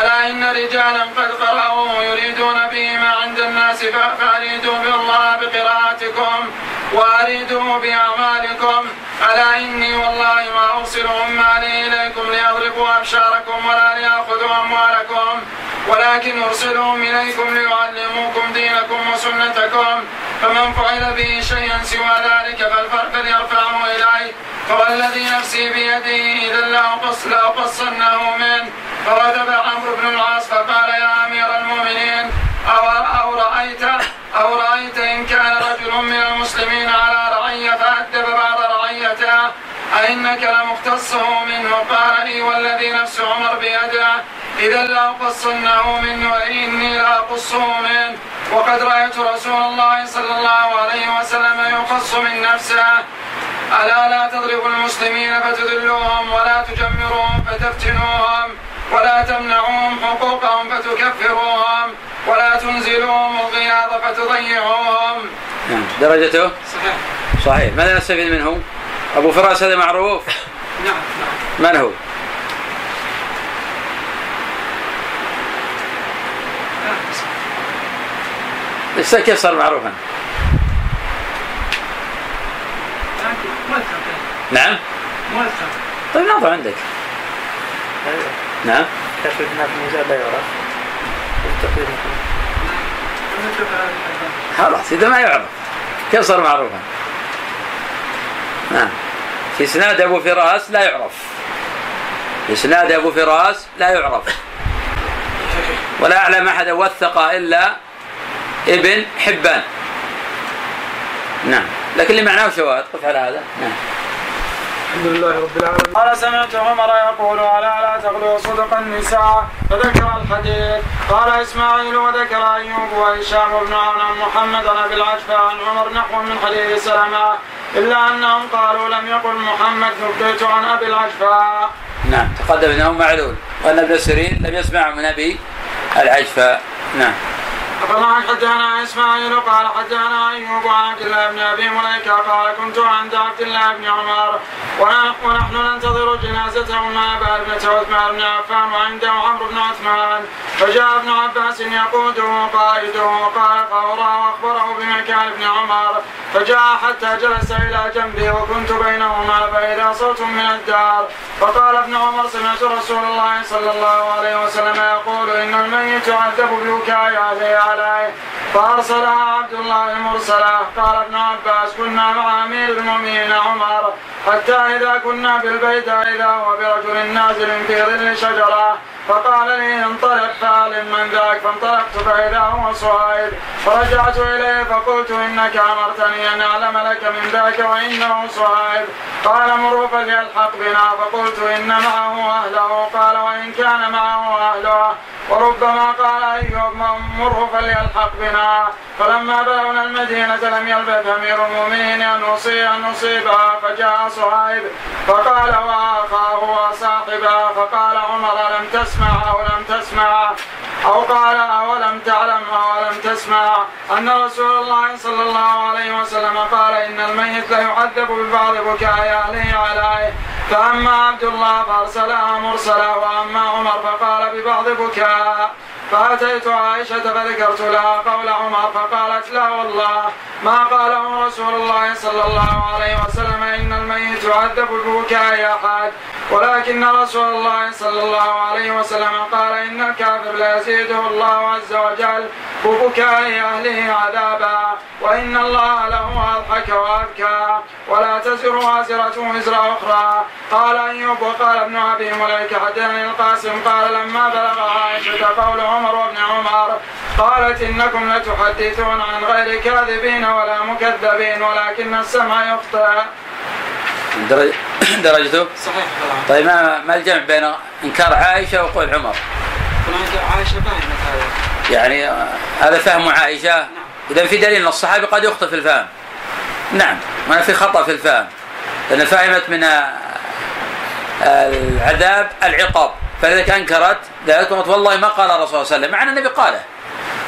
ألا إن رجالا قد قرأوا يريدون به ما عند الناس فأريدوا بالله بقراءتكم وأريدوا بأعمالكم. ألا إني والله ما أوصل أمالي إليكم ليضربوا أبشاركم ولا ليأخذوا أموالكم ولكن أرسلهم إليكم ليعلموكم دينكم وسنتكم. فمن فعل به شيئا سوى ذلك فليرفعه إليه. فوالذي نفسي بيده إذا لأقص لأقصنه منه فغضب عمرو بن العاص فقال يا أمير المؤمنين أو, أو رأيت أو رأيت إن كان رجل من المسلمين على رعية فأدب بعض أئنك لمختصه منه قال لي والذي نفس عمر بيده إذا لأقصنه منه وإني لأقصه منه. وقد رأيت رسول الله صلى الله عليه وسلم يقص من نفسه. ألا لا تضربوا المسلمين فتذلوهم ولا تجمروهم فتفتنوهم ولا تمنعوهم حقوقهم فتكفروهم ولا تنزلوهم الغياظ فتضيعوهم. نعم. درجته؟ صحيح. صحيح. ماذا نستفيد منه؟ أبو فراس هذا معروف؟ نعم نعم. من هو؟ ليس كيف صار معروفا؟ نعم. طيب ناظر عندك. أيوه. نعم. ابن لا يعرف. خلاص إذا ما يعرف. كيف صار معروفا؟ نعم. إسناد أبو فراس لا يعرف. إسناد أبو فراس لا يعرف. ولا أعلم أحد وثق إلا ابن حبان. نعم. لكن اللي معناه شواهد قف على هذا؟ نعم. الحمد لله رب العالمين. قال سمعت عمر يقول ألا لا تغلو صدق النساء؟ فذكر الحديث. قال إسماعيل وذكر أيوب وهشام بن عون عن محمد عن أبي العشفى عن عمر نحو من حديث سلمة. إلا أنهم قالوا لم يقل محمد نبئت عن أبي العشفى نعم تقدم إنه معلول. وأن ابن سيرين لم يسمع من أبي العجفة نعم. فما حدثنا إسماعيل قال حدثنا أيوب عن عبد الله بن أبي مليكة قال كنت عند عبد الله بن عمر. ونحن ننتظر جنازته ما أبا ابنة عثمان بن عفان وعنده عمرو بن عثمان. فجاء ابن عباس يقوده قائده قال فوراه وأخبره بمكان ابن عمر. فجاء حتى جلس إلى جنبي وكنت بينهما فإذا صوت من الدار. فقال ابن عمر سمعت رسول الله صلى الله عليه وسلم يقول إن الميت يعذب ببكاء اهله عليه فارسلها عبد الله مرسلا قال ابن عباس كنا مع أمير المؤمنين عمر حتى إذا كنا بالبيت إذا هو برجل نازل في ظل شجرة فقال لي انطلق فاعلم من ذاك فانطلقت فإذا هو صهيب فرجعت إليه فقلت إنك أمرتني أن أعلم لك من ذاك وإنه صهيب قال مروا فليلحق بنا فقلت إن معه أهله. قال وإن كان معه أهله. وربما قال أيوب مره فليلحق بنا. فلما بلغنا المدينة لم يلبث أمير المؤمنين أن نصيب أن نصيبها فجاء صهيب فقال وأخاه وصاحبه فقال عمر لم تسمع أو لم تسمع أو قال أولم تعلم أولم تسمع أن رسول الله صلى الله عليه وسلم قال إن الميت ليعذب ببعض بكاء أهله عليه فأما عبد الله فأرسلها مرسلا وأما عمر فقال ببعض بكاء. فأتيت عائشة فذكرت لها قول عمر فقالت لا والله ما قاله رسول الله صلى الله عليه وسلم إن الميت يعذب ببكاء أحد. ولكن رسول الله صلى الله عليه وسلم قال إن الكافر لا يزيده الله عز وجل ببكاء أهله عذابا. وإن الله له أضحك وأبكى ولا تزر وازرة وزر أخرى. قال أيوب وقال ابن أبي مليكة حدثني القاسم قال لما بلغ عائشة قول عمر وابن عمر قالت إنكم لتحدثون عن غير كاذبين ولا مكذبين ولكن السمع يخطئ. درج... درجته؟ صحيح. طيب ما ما الجمع بين إنكار عائشة وقول عمر؟ عائشة فهمت هذا يعني هذا فهم عائشة؟ اذا في دليل أن الصحابي قد يخطئ في الفهم. نعم ما في خطأ في الفهم. لأن فهمت من العذاب العقاب. فلذلك أنكرت ذلك قالت والله ما قال الرسول صلى الله عليه وسلم مع أن النبي قاله.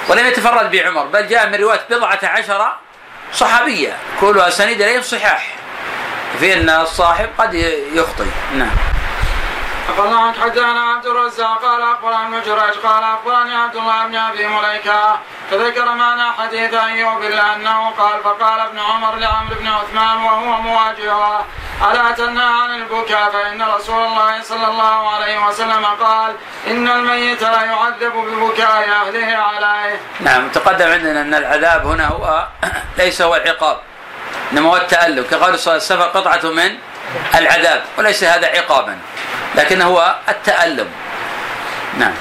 ولم يتفرد بعمر بل جاء من رواية بضعة عشر صحابية. كلها سند إليهم صحاح. في أن الصاحب قد يخطئ. نعم. أخبرنا عنك عبد الرزاق قال أخبرنا جريج قال أخبرني عبد الله بن أبي مليكة. فذكر معنى حديث أيوب إلا أنه قال فقال ابن عمر لعمرو بن عثمان وهو مواجهه ألا تنهى عن البكاء؟ فإن رسول الله صلى الله عليه وسلم قال إن الميت لا يعذب ببكاء أهله عليه. نعم تقدم عندنا أن العذاب هنا هو ليس هو العقاب إنما هو التألم كقول صلى الله عليه وسلم قطعة من العذاب وليس هذا عقابا لكن هو التألم. نعم.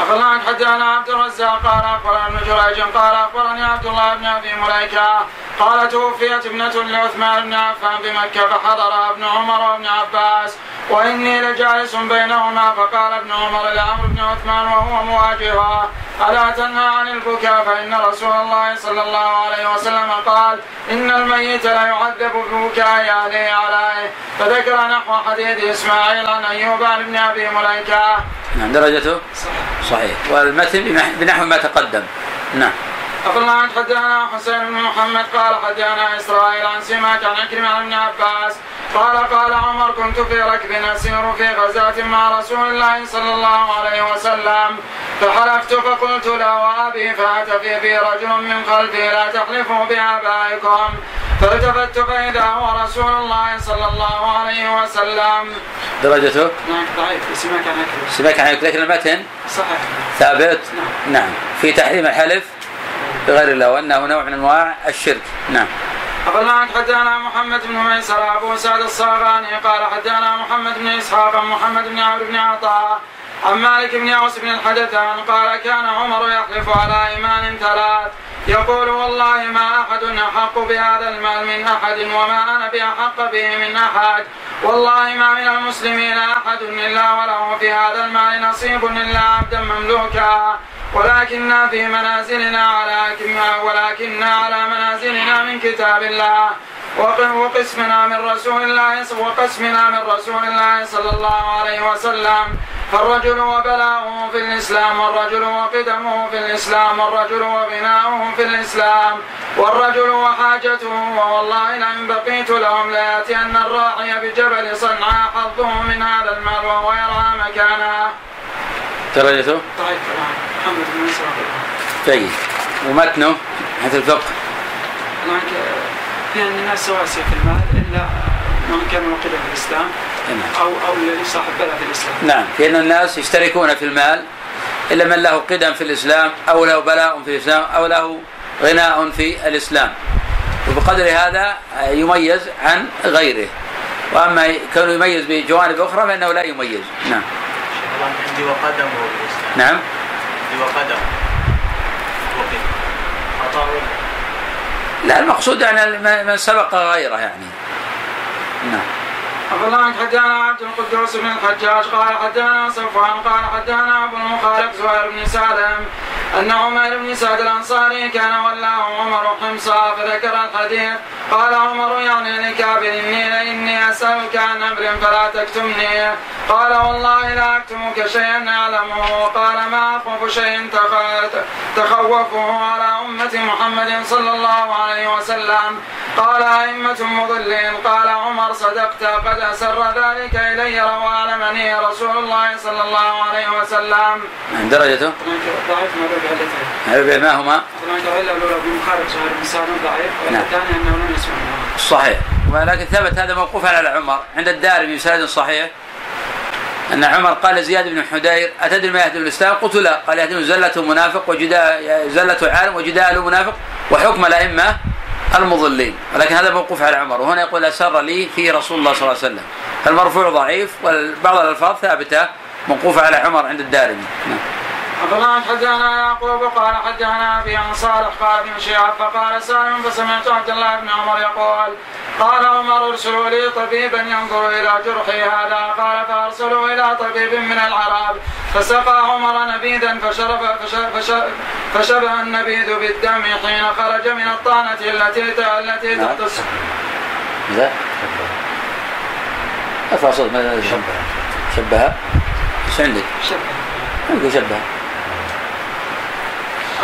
أخبرنا حدثنا عبد الرزاق قال أخبرنا ابن جريج قال أخبرني عبد الله بن أبي مليكة قال توفيت ابنة لعثمان بن عفان بمكة فحضرها ابن عمر وابن عباس وإني لجالس بينهما فقال ابن عمر لعمرو بن عثمان وهو مواجهها ألا تنهى عن البكاء؟ فإن رسول الله صلى الله عليه وسلم قال إن الميت لا يعذب ببكاء أهله عليه فذكر نحو حديث إسماعيل عن أيوب عن ابن أبي مليكة نعم درجته؟ صحيح. والمتن بنحو ما تقدم. نعم. أخبرنا عن حدثنا حسين بن محمد قال حدثنا إسرائيل عن سماك عن عكرمة عن ابن عباس. قال قال عمر كنت في ركب أسير في غزاة مع رسول الله صلى الله عليه وسلم. فحلفت فقلت له وأبي فأتى بي رجل من خلفي لا تحلفوا بآبائكم. فالتفت فإذا هو رسول الله صلى الله عليه وسلم. درجته؟ نعم ضعيف. سماك عن عكرمة سماك عن لكن المتن؟ صحيح. ثابت؟ نعم. نعم. في تحريم الحلف؟ بغير الله. وأنه نوع من أنواع الشرك. نعم. عن حدثنا محمد بن ميسر أبو سعد الصاغاني قال حدثنا محمد بن إسحاق محمد بن عمرو بن عطاء عن مالك بن أوس بن الحدثان قال كان عمر يحلف على إيمان ثلاث. يقول والله ما أحد أحق بهذا المال من أحد وما أنا بأحق به من أحد. والله ما من المسلمين أحد إلا وله في هذا المال نصيب إلا عبدا مملوكا. ولكننا في منازلنا على ولكننا على منازلنا من كتاب الله. وقسمنا من رسول الله وقسمنا من رسول الله صلى الله عليه وسلم. فالرجل وبلاؤه في الإسلام والرجل وقدمه في الإسلام والرجل وغناؤه في الإسلام. والرجل وحاجته ووالله لئن بقيت لهم ليأتين الراعي بجبل صنعاء حظه من هذا المال وهو يرعى مكانه. درجته؟ طيب محمد بن جيد ومتنه؟ حيث الفقه. إن الناس سواسيه في المال إلا من كان موقدا في الإسلام. أو أو الذي صاحب بلد في الإسلام. نعم، في إن الناس يشتركون في المال إلا من له قدم في الإسلام أو له بلاء في الإسلام أو له غناء في الإسلام. وبقدر هذا يميز عن غيره. وأما كونه يميز بجوانب أخرى فإنه لا يميز. نعم. عندي وقدم بالإسلام نعم عندي وقدم خطأ ولا لا المقصود يعني من سبق غيره يعني. نعم. عبد الله حدانا عبد القدوس بن الحجاج. قال حدانا صفوان قال حدانا ابو المخالف زهير بن سالم. أن عمر بن سعد الأنصاري كان ولاه عمر حمصا فذكر الحديث. قال عمر يعني لكابر إني اني أسألك عن أمر فلا تكتمني. قال والله لا أكتمك شيئا أعلمه. قال ما أخوف شيء تخ- تخوفه على أمة محمد صلى الله عليه وسلم. قال أئمة مضلين. قال عمر صدقت قد أسر ذلك إلي واعلمني رسول الله صلى الله عليه وسلم. درجته ضعيف ما علته. ما هما نعم. صحيح ولكن ثبت هذا موقوفا على عمر عند الدارمي بسند صحيح أن عمر قال لزياد بن حدير أتدري ما يهدم الإسلام؟ قلت لا قال يهدم زلة منافق وجداء زلة عالم وجدال منافق وحكم الأئمة المضلين. ولكن هذا موقوف على عمر. وهنا يقول أسر لي فيه رسول الله صلى الله عليه وسلم. المرفوع ضعيف وبعض الألفاظ ثابتة موقوفة على عمر عند الدارمي. نعم. فقال حدثنا يعقوب قال حدثنا أبي عن صالح قال ابن شهاب فقال سالم فسمعت عبد الله بن عمر يقول قال عمر ارسلوا لي طبيبا ينظر إلى جرحي هذا. قال فأرسلوا إلى طبيب من العرب. فسقى عمر نبيذا فشرب فش- فش- فشبه النبيذ بالدم حين خرج من الطعنه التي التي نعم. تحت لا. ارفع صوت شبه. شبهها إيش عندك؟ عندك شبه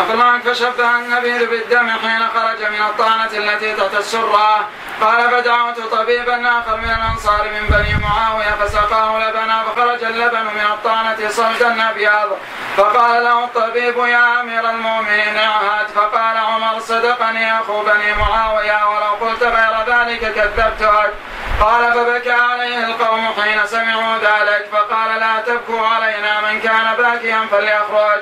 أقلعك فشبه النبيذ بالدم حين خرج من الطعنة التي تحت السرة. قال فدعوت طبيبا آخر من الأنصار من بني معاوية فسقاه لبنا فخرج اللبن من الطعنة صلدا أبيض. فقال له الطبيب يا أمير المؤمنين اعهد. فقال عمر صدقني أخو بني معاوية ولو قلت غير ذلك كذبتك قال فبكى عليه القوم حين سمعوا ذلك فقال لا تبكوا علينا من كان باكيا فليخرج.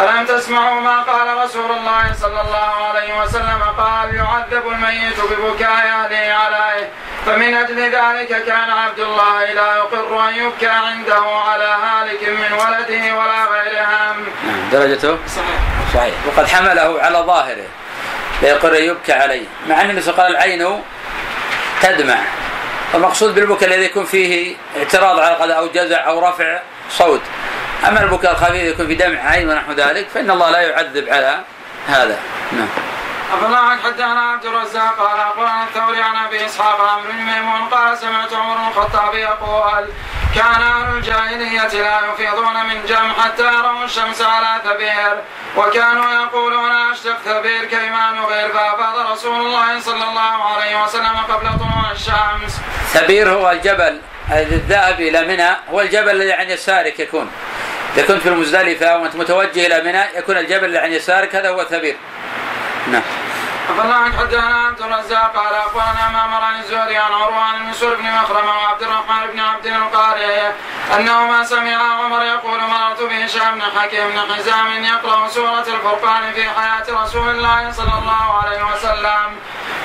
ألم تسمعوا ما قال رسول الله صلى الله عليه وسلم؟ قال يعذب الميت ببكاء أهله عليه فمن أجل ذلك كان عبد الله لا يقر أن يبكى عنده على هالك من ولده ولا غيرهم نعم درجته؟ صحيح. صحيح. وقد حمله على ظاهره لا يقر يبكى عليه مع النبي قال العين تدمع. المقصود بالبكاء الذي يكون فيه اعتراض على القضاء أو جزع أو رفع صوت. أما البكاء الخفيف يكون في دمع عين ونحو ذلك فإن الله لا يعذب على هذا. نعم. أفلا حدثنا عبد الرزاق قال أخبرنا الثوري عن أبي إسحاق عن بن ميمون قال سمعت عمر بن الخطاب يقول كان أهل الجاهلية لا يفيضون من جم حتى يروا الشمس على ثبير وكانوا يقولون أشتق ثبير كيما نغير؟ فأفاض رسول الله صلى الله عليه وسلم قبل طلوع الشمس. ثبير هو الجبل الذهب إلى منى هو الجبل الذي عن يسارك يكون. إذا كنت في المزدلفة وأنت متوجه إلى منى يكون الجبل اللي عن يسارك هذا هو ثبير. نعم. أفلا حدثنا عبد الرزاق قال أخبرنا معمر عن الزهري عن عروة عن المسور بن مخرمة وعبد الرحمن بن عبد القاري أنهما سمع عمر يقول مررت بهشام بن حكيم بن حزام يقرأ سورة الفرقان في حياة رسول الله صلى الله عليه وسلم.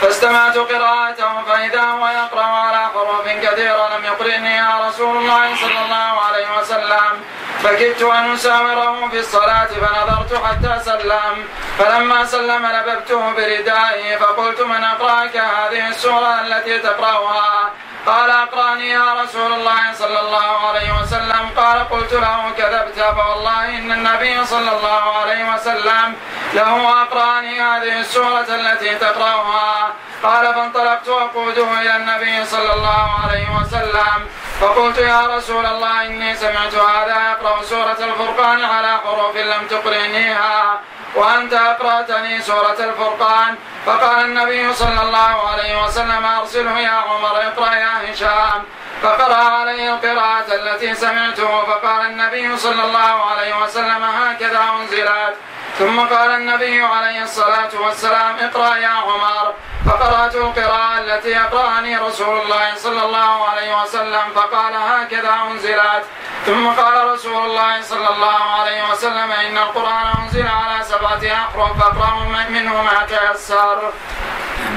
فاستمعت قراءته فإذا هو يقرأ على حروف كثيرة لم يقرئني يا رسول الله صلى الله عليه وسلم. فكدت أن أساوره في الصلاة فنظرت حتى سلم. فلما سلم لببته بردائه فقلت من أقرأك هذه السورة التي تقرأها؟ قال أقرأني يا رسول الله صلى الله عليه وسلم. قال قلت له كذبت فوالله إن النبي صلى الله عليه وسلم له أقرأني هذه السورة التي تقرأها. قال فانطلقت أقوده إلى النبي صلى الله عليه وسلم. فقلت يا رسول الله إني سمعت هذا يقرأ سورة الفرقان على حروف لم تقرئنيها وأنت أقرأتني سورة الفرقان. فقال النبي صلى الله عليه وسلم أرسله يا عمر اقرأ يا هشام. فقرأ عليه القراءة التي سمعته فقال النبي صلى الله عليه وسلم هكذا أنزلت. ثم قال النبي عليه الصلاة والسلام اقرأ يا عمر. فقرأت القراءة التي يقرأني رسول الله صلى الله عليه وسلم فقال هكذا أنزلت. ثم قال رسول الله صلى الله عليه وسلم إن القرآن أنزل على سبعة أحرف فاقرأوا منه ما تيسر.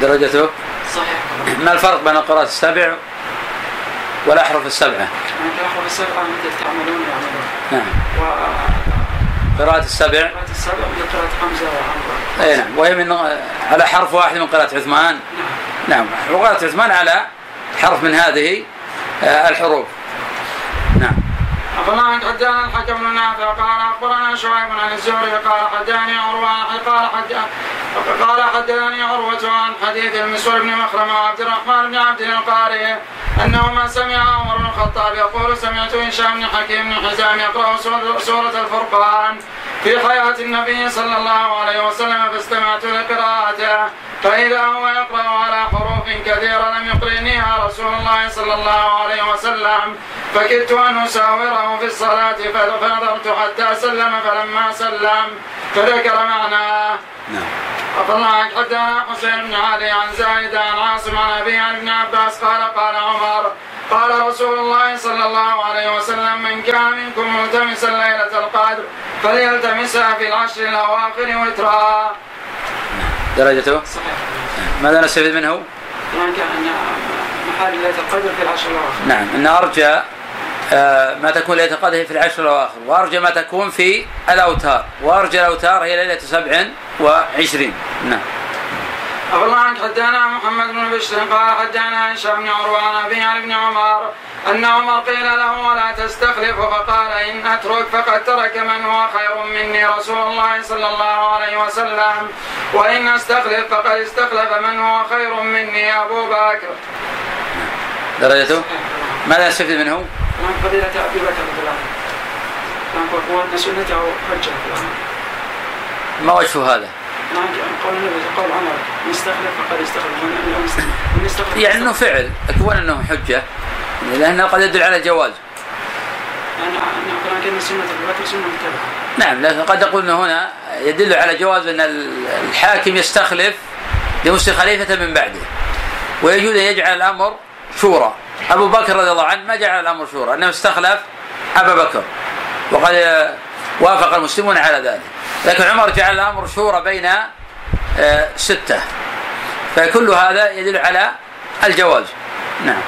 درجته صحيح. ما الفرق بين القراءة السبع والأحرف السبعة؟ أنت أحرف السبعة مثل تعملون يعملون نعم. قراءة السبع. وقراءة السبع وقراءة حمزة وعمرو اي نعم. وهي من على حرف واحد من قراءة عثمان. نعم. نعم. وقراءة عثمان على حرف من هذه آه، الحروف. نعم. عن حدثنا الحكم بن نافع قال أخبرنا شعيب عن الزهري قال حدثني عروة قال حد قال حدثني عروة عن حديث المسور بن مخرمة وعبد الرحمن بن عبد القاري أنهما سمع عمر بن الخطاب يقول سمعت هشام بن حكيم بن حزام يقرأ سورة الفرقان في حياة النبي صلى الله عليه وسلم فاستمعت لقراءته. فإذا هو يقرأ على حروف كثيرة لم يقرئنيها رسول الله صلى الله عليه وسلم. فكدت أن أساوره في الصلاة فنظرت حتى سلم فلما سلم. فذكر معناه نعم. عن حدثنا حسين بن علي عن زايد عن عاصم عن أبي عن ابن عباس قال قال عمر قال رسول الله صلى الله عليه وسلم من كان منكم ملتمسا ليلة القدر فليلتمسها في العشر الأواخر وترا. درجته؟ صحيح ماذا نستفيد منه؟ طبعا كان محل ليلة القدر في العشر الأواخر. نعم أن أرجى آه، ما تكون ليلة القدر في العشر الأواخر وأرجى ما تكون في الأوتار وأرجى الأوتار هي ليلة سبع وعشرين. نعم. أخبرنا عن حدثنا محمد بن بشر قال حدثنا هشام بن عروة عن أبي عن ابن عمر أن عمر قيل له ولا تستخلف فقال إن أترك فقد ترك من هو خير مني رسول الله صلى الله عليه وسلم وإن أستخلف فقد استخلف من هو خير مني أبو بكر درجته ماذا نستفيد منه؟ طبعا فضيلة أبي بكر رضي الله عنه طبعا وأن سنته حجة ما وجه هذا؟ قول قول عمر من استخلف فقد استخلف من استخلف يعني أنه فعل كون أنه حجة؟ لأنه قد يدل على جواز. متبعة نعم لكن قد أنه هنا يدل على جواز أن الحاكم يستخلف لمسلم خليفة من بعده ويجوز أن يجعل الأمر شورى. أبو بكر رضي الله عنه ما جعل الأمر شورى أنه استخلف أبا بكر. وقد وافق المسلمون على ذلك. لكن عمر جعل الأمر شورى بين آه، ستة. فكل هذا يدل على الجواز. نعم.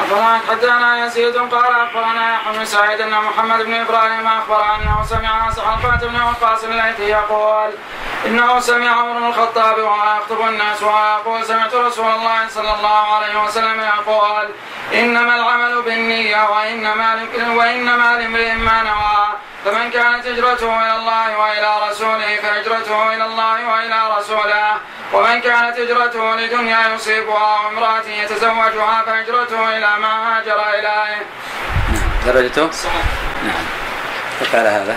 أخبرنا حدثنا يزيد قال أخبرنا يحيى بن سعيد أن محمد بن إبراهيم أخبر أنه سمع حلقة بن وقاص الليثي يقول إنه سمع عمر بن الخطاب وهو يخطب الناس وهو يقول سمعت رسول الله صلى الله عليه وسلم يقول إنما العمل بالنية وإنما وإنما لامرئ ما نوى. فمن كانت هجرته إلى الله وإلى رسوله فهجرته إلى الله وإلى رسوله. ومن كانت هجرته لدنيا يصيبها وامرأة يتزوجها فهجرته إلى ما هاجر إليه. نعم. درجته؟ نعم. كيف على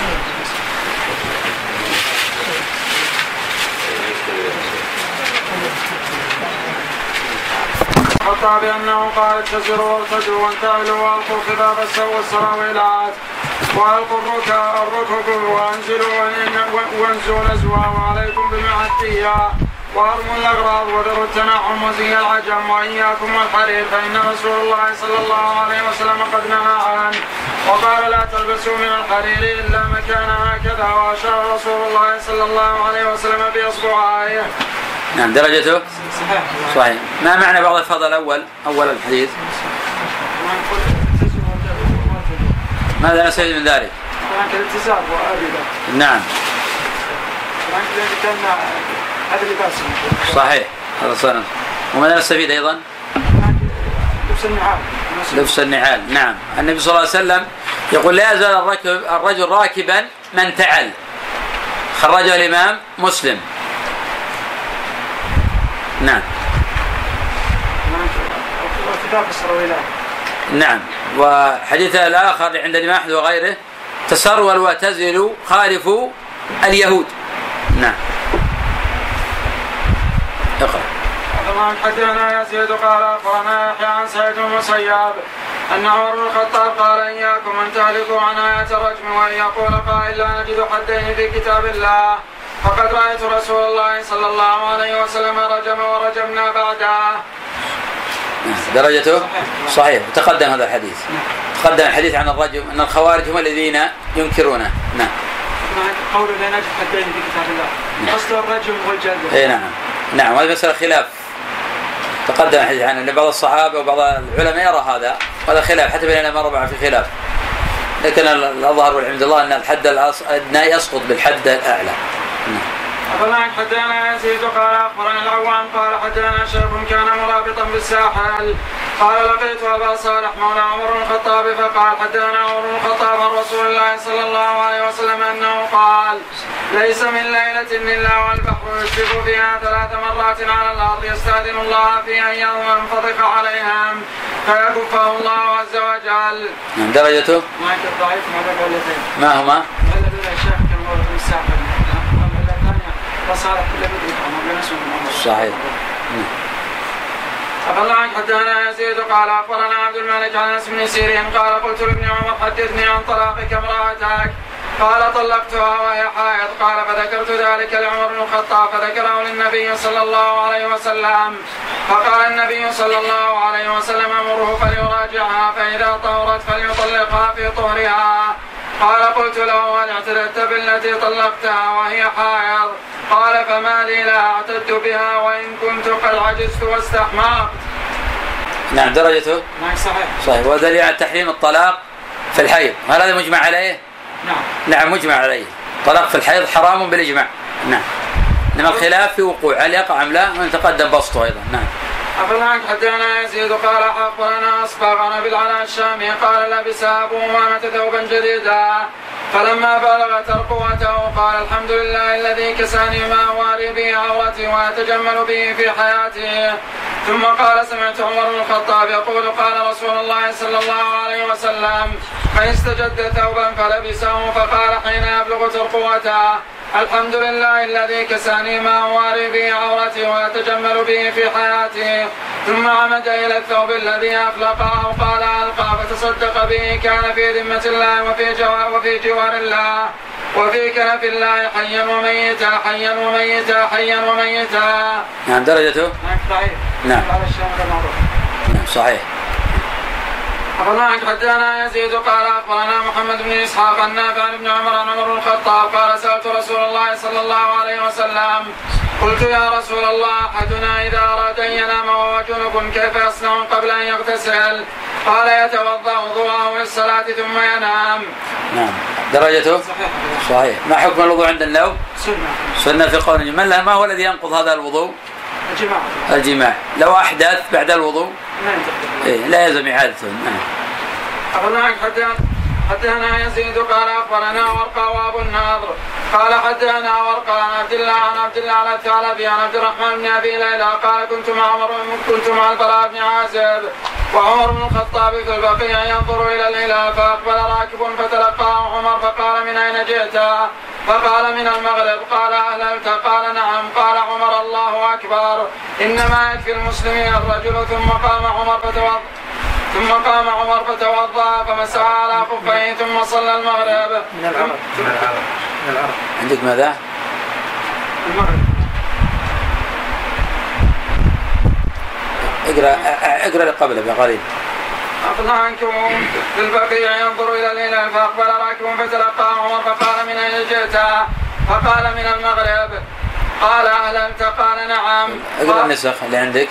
حتى بأنه قال اتزروا وارتجوا وانتعلوا وألقوا خفاف السوء السراويلات وألقوا الركع الركب وأنزلوا وأنزلوا نزوا وعليكم بالمعدية وأرموا الأغراض وذروا التنعم وزي العجم وإياكم والحرير. فإن رسول الله صلى الله عليه وسلم قد نهى عنه وقال لا تلبسوا من الحرير إلا مكان هكذا. وأشار رسول الله صلى الله عليه وسلم باصبعائه نعم درجته؟ صحيح. صحيح. ما معنى بعض الفضل الأول؟ أول الحديث. ماذا نستفيد من ذلك؟ وآبدا نعم. هذا لباس صحيح. هذا صنف وماذا نستفيد أيضا؟ لبس النعال. لبس النعال. نعم. النبي صلى الله عليه وسلم يقول لا يزال الرجل راكبا من تعل. خرجه الإمام مسلم. نعم. نعم. وحديث الآخر عند الإمام أحمد وغيره تسرول واعتزلوا خالفوا اليهود. نعم. اقرأ. حدثنا يزيد قال أخبرنا يحيى عن سعيد بن المسيب أن عمر بن الخطاب قال اياكم أن تهلكوا عن ايات الرجم وإن يقول قائل لا نجد حدين في كتاب الله. فقد رأيت رسول الله صلى الله عليه وسلم رجم ورجمنا بعده. درجته؟ صحيح. وتقدم هذا الحديث. تقدم الحديث عن الرجم ان الخوارج هم الذين ينكرونه. نعم. قول لا نجد حدين في كتاب الله. اصل الرجم والجلد اي نعم. نعم هذه مسألة خلاف. تقدم الحديث عن ان بعض الصحابة وبعض العلماء يرى هذا. هذا خلاف حتى بين الأئمة الاربعه في خلاف. لكن الأظهر والحمد لله أن الحد الأدنى يسقط بالحد الأعلى. أخبرنا حدثنا يزيد قال أخبرنا العوام قال حدثنا شاب كان مرابطا بالساحل قال لقيت أبا صالح مولى عمر بن الخطاب فقال حدثنا عمر بن الخطاب عن رسول الله صلى الله عليه وسلم أنه قال ليس من ليلة إلا والبحر يشرف فيها ثلاث مرات على الأرض يستأذن الله في أن ينفضح عليهم فيكفه الله عز وجل. من درجته؟ ما ضعيف ما ما هما؟ الشيخ كان مرابط بالساحل فصالح كل صحيح. أخبرنا عن حدثنا يزيد قال أخبرنا عبد الملك عن أنس بن سيرين قال قلت لابن عمر حدثني عن طلاقك امرأتك. قال طلقتها وهي حائض. قال فذكرت ذلك لعمر بن الخطاب فذكره للنبي صلى الله عليه وسلم. فقال النبي صلى الله عليه وسلم أمره فليراجعها فإذا طهرت فليطلقها في طهرها. قال قلت له هل اعتدت بالتي طلقتها وهي حائض؟ قال فما لي لا اعتدت بها وان كنت قد عجزت واستحمقت نعم درجته؟ نعم صحيح. صحيح. ودليل على تحريم الطلاق في الحيض. هل هذا مجمع عليه؟ نعم. نعم مجمع عليه. طلاق في الحيض حرام بالإجماع. نعم. إنما الخلاف في وقوع هل يقع أم لا؟ ونتقدم بسطه أيضا. نعم. أفلان حدثنا يزيد قال أخبرنا أصبغ عن بالعلاء الشامي قال لبس أبو أمامة ثوبا جديدا فلما بلغ ترقوته قال الحمد لله الذي كساني ما أواري به عورتي وأتجمل به في حياتي. ثم قال سمعت عمر بن الخطاب يقول قال رسول الله صلى الله عليه وسلم من استجد ثوبا فلبسه فقال حين يبلغ ترقوته الحمد لله الذي كساني ما أواري به عورتي وأتجمل به في حياتي. ثم عمد إلى الثوب الذي أخلقه وقال ألقى فتصدق به. كان في ذمة الله وفي جوار, وفي جوار الله. وفي كنف الله حيا وميتا حيا وميتا حيا وميتا. نعم درجته؟ نعم صحيح. نعم. نعم صحيح. أخبرنا حدثنا يزيد قال أخبرنا محمد بن إسحاق النافع عن ابن عمر عن عمر بن الخطاب قال سألت رسول الله صلى الله عليه وسلم قلت يا رسول الله أحدنا إذا أراد أن ينام وهو جنب كيف يصنع قبل أن يغتسل؟ قال يتوضأ وضوءه للصلاة ثم ينام. نعم درجته؟ صحيح صحيح ما حكم الوضوء عند النوم؟ سنة سنة في قول من ما هو الذي ينقض هذا الوضوء؟ الجماع الجماع لو أحدث بعد الوضوء إيه لا يلزم إعادته نعم. أخبرنا حدثنا حدثنا يزيد قال أخبرنا ورقة وأبو النضر. قال حدثنا ورقة عن عبد الله عن عبد الله على الثعلبي عن عبد الرحمن بن أبي ليلى. قال كنت مع عمر كنت مع البراء بن عازب وعمر بن الخطاب في البقيع ينظر إلى الهلال فأقبل راكب فتلقاه عمر فقال من أين جئت؟ فقال من المغرب. قال أهللت. قال نعم. قال عمر الله أكبر. إنما يكفي المسلمين الرجل ثم قام عمر فتوضأ. ثم قام عمر فتوضأ فمسح على خفيه ثم صلى المغرب. من العرب. من العرب. من العرب. عندك ماذا؟ المغرب اقرا اقرأ اللي قبله بقليل أفضى عنكم في البقيع ينظر إلى الهلال فأقبل راكب فتلقى عمر فقال من أين جئت؟ فقال من المغرب. قال أهللت قال نعم. اقرأ النسخ اللي عندك.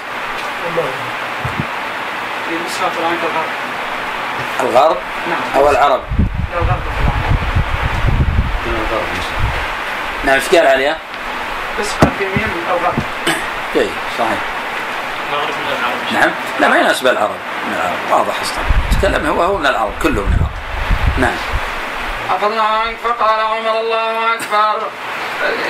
كالغرب الغرب؟ نعم. أو العرب؟ كالغرب نعم إيش قال عليها؟ بس قال في يمين أو غرب. جيد صحيح. المغرب من العرب. نعم. لا ما يناسب العرب من العرب. واضح أصلا. تكلم هو هو من العرب كله من العرب. نعم. أفضل عنك؟ فقال عمر الله أكبر.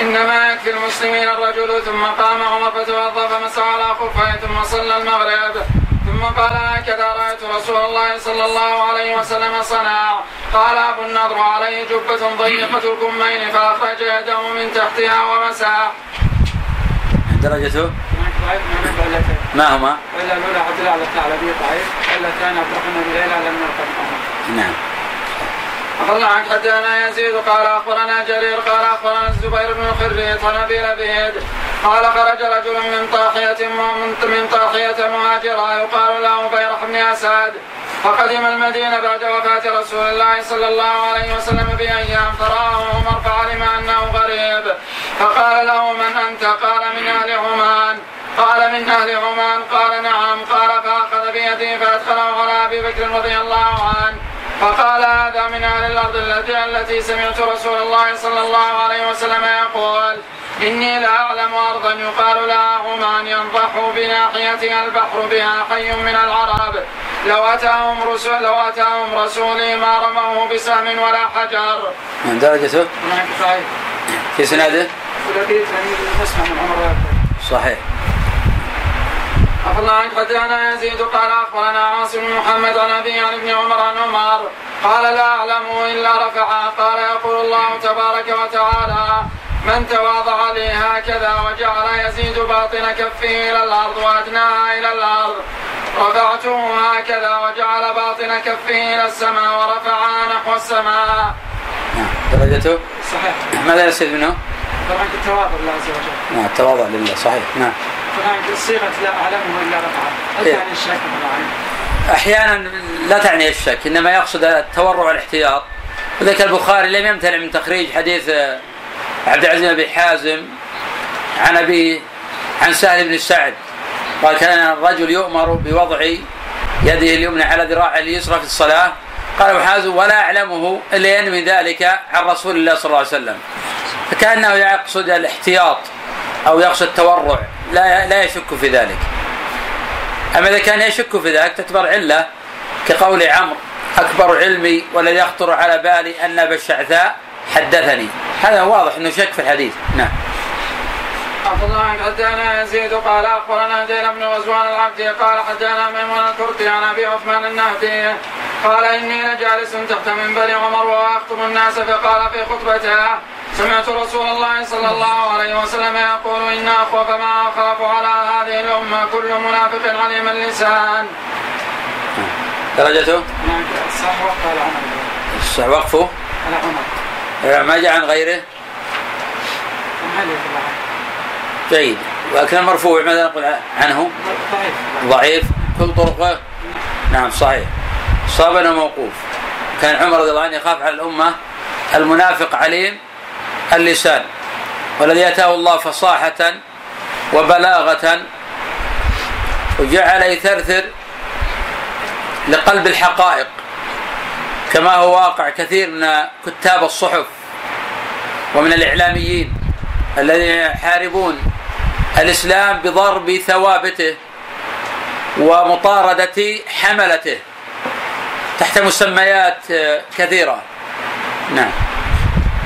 إنما يكفي المسلمين الرجل ثم قام عمر فتوضأ فمسح على خفيه ثم صلى المغرب. ثم قال هكذا رأيت رسول الله صلى الله عليه وسلم صنع. قال أبو النضر عليه جبة ضيقة الكمين فأخرج يده من تحتها ومسح درجته؟ ما هما؟ إلا الأولى عبد الله الثعلبي ضعيف إلا الثاني عبد الرحمن بن ليلى لم يرقم نعم. أخبرنا عن حدثنا يزيد قال أخبرنا جرير قال أخبرنا الزبير بن الخريط عن أبي لبيد. قال خرج رجل من طاحية من طاحية مهاجرة يقال له بيرح بن أسد فقدم المدينة بعد وفاة رسول الله صلى الله عليه وسلم بأيام فرآه عمر فعلم أنه غريب. فقال له من أنت؟ قال من أهل عمان. قال من أهل عمان. قال نعم. قال فأخذ بيده فأدخله على أبي بكر رضي الله عنه. فقال هذا من أهل الأرض التي التي سمعت رسول الله صلى الله عليه وسلم يقول إني لا أعلم أرضا يقال لها عمان ينضح بناحيتها البحر بها حي من العرب. لو أتاهم رسول لو أتاهم رسولي ما رموه بسهم ولا حجر. من درجته صحيح. في سناده؟ صحيح. أخبرنا عن حدثنا يزيد قال أخبرنا عاصم بن محمد عن أبي عن ابن عمر عن عمر. قال لا أعلمه إلا رفعه قال يقول الله تبارك وتعالى من تواضع لي هكذا وجعل يزيد باطن كفه إلى الأرض وأدناها إلى الأرض. رفعته هكذا وجعل باطن كفه إلى السماء ورفعها نحو السماء. نعم. درجته؟ صحيح. ماذا يستفيد منه؟ طبعا التواضع لله عز وجل. نعم التواضع لله. صحيح. نعم. صيغة لا اعلمه الا رفعه هل إيه. تعني الشك أحيانا لا تعني الشك إنما يقصد التورع والاحتياط. وذلك البخاري لم يمتنع من تخريج حديث آه، عبد العزيز بن حازم عن أبي عن سهل بن سعد. قال كان الرجل يؤمر بوضع يده اليمنى على ذراعه اليسرى في الصلاة. قال ابو حازم ولا أعلمه إلا ينوي ذلك عن رسول الله صلى الله عليه وسلم. فكأنه يقصد الاحتياط. أو يقصد التورع. لا لا يشك في ذلك. أما إذا كان يشك في ذلك تعتبر علة. كقول عمرو أكبر علمي والذي يخطر على بالي أن أبا الشعثاء حدثني. هذا واضح أنه شك في الحديث. نعم. عبد الله حدثنا يزيد قال أخبرنا جيل بن غزوان العبدي قال حدثنا ميمون الكرتي عن أبي عثمان النهدي قال إني لجالس تحت منبر عمر وأخطب الناس فقال في خطبته سمعت رسول الله صلى الله عليه وسلم يقول إن أخوف ما أخاف على هذه الأمة كل منافق عليم اللسان. درجته؟ هناك صح وقت على عمر. الصح وقفه؟ على عمر. ما جاء عن غيره؟ جيد. ولكن المرفوع ماذا نقول عنه؟ ضعيف. ضعيف كل طرقه. نعم صحيح. صابنا موقوف. كان عمر رضي الله عنه يخاف على الأمة. المنافق عليم اللسان والذي أتاه الله فصاحة وبلاغة وجعل يثرثر لقلب الحقائق. كما هو واقع كثير من كتاب الصحف ومن الإعلاميين الذين يحاربون الإسلام بضرب ثوابته ومطاردة حملته تحت مسميات كثيرة. نعم.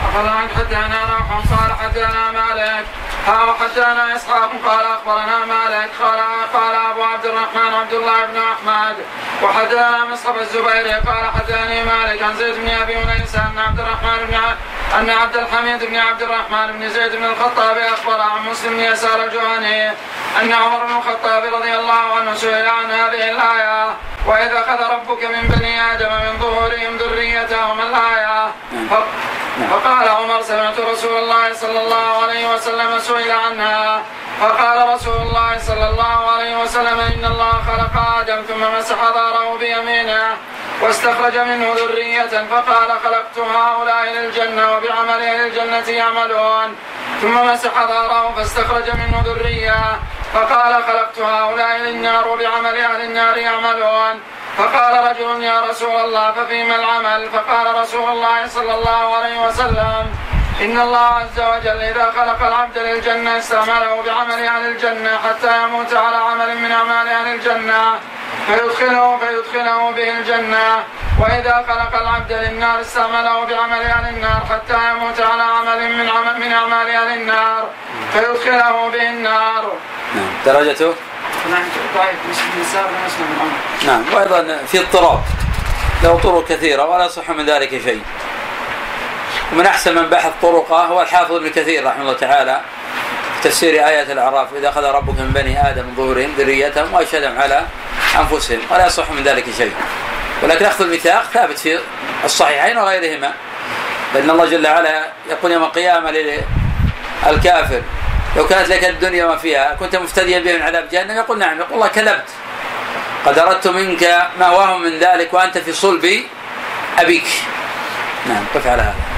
أخبرنا عن حدثنا نوح قال حدثنا مالك. ها وحدثنا إسحاق قال أخبرنا مالك. قال قال أبو عبد الرحمن عبد الله بن أحمد. وحدثنا مصعب الزبيري قال حدثني مالك. عن زيد بن أنيس أن عبد الرحمن بن أن عبد الحميد بن عبد الرحمن بن زيد بن الخطاب أخبر عن مسلم بن يسار الجهني أن عمر بن الخطاب رضي الله عنه سئل عن هذه الآية واذ أخذ ربك من بني آدم من ظهورهم ذريتهم الآية ف- فقال عمر سمعت رسول الله صلى الله عليه وسلم سئل عنها. فقال رسول الله صلى الله عليه وسلم إن الله خلق آدم ثم مسح ظهره بيمينه واستخرج منه ذرية فقال خلقت هؤلاء للجنة وبعمل أهل الجنة يعملون. ثم مسح ظهره فاستخرج منه ذرية فقال خلقت هؤلاء للنار وبعمل أهل النار يعملون. فقال رجل يا رسول الله ففيما العمل؟ فقال رسول الله صلى الله عليه وسلم إن الله عز وجل إذا خلق العبد للجنة استعمله بعمل أهل الجنة حتى يموت على عمل من أعمال أهل الجنة فيدخله فيدخله به الجنة. وإذا خلق العبد للنار استعمله بعمل أهل النار حتى يموت على عمل من من أعمال أهل النار فيدخله به النار. نعم. درجته؟ نعم. وأيضا في اضطراب. له طرق كثيرة ولا يصح من ذلك شيء. ومن أحسن من بحث طرقه هو الحافظ ابن كثير رحمه الله تعالى تفسير آية الأعراف إذا أخذ ربك من بني آدم ظهورهم ذريتهم وأشهدهم على أنفسهم. ولا يصح من ذلك شيء. ولكن أخذ الميثاق ثابت في الصحيحين وغيرهما. لأن الله جل وعلا يقول يوم القيامة للكافر لو كانت لك الدنيا وما فيها كنت مفتديا به من عذاب جهنم يقول نعم يقول الله كذبت قد أردت منك ما وهم من ذلك وأنت في صلب أبيك. نعم قف على هذا.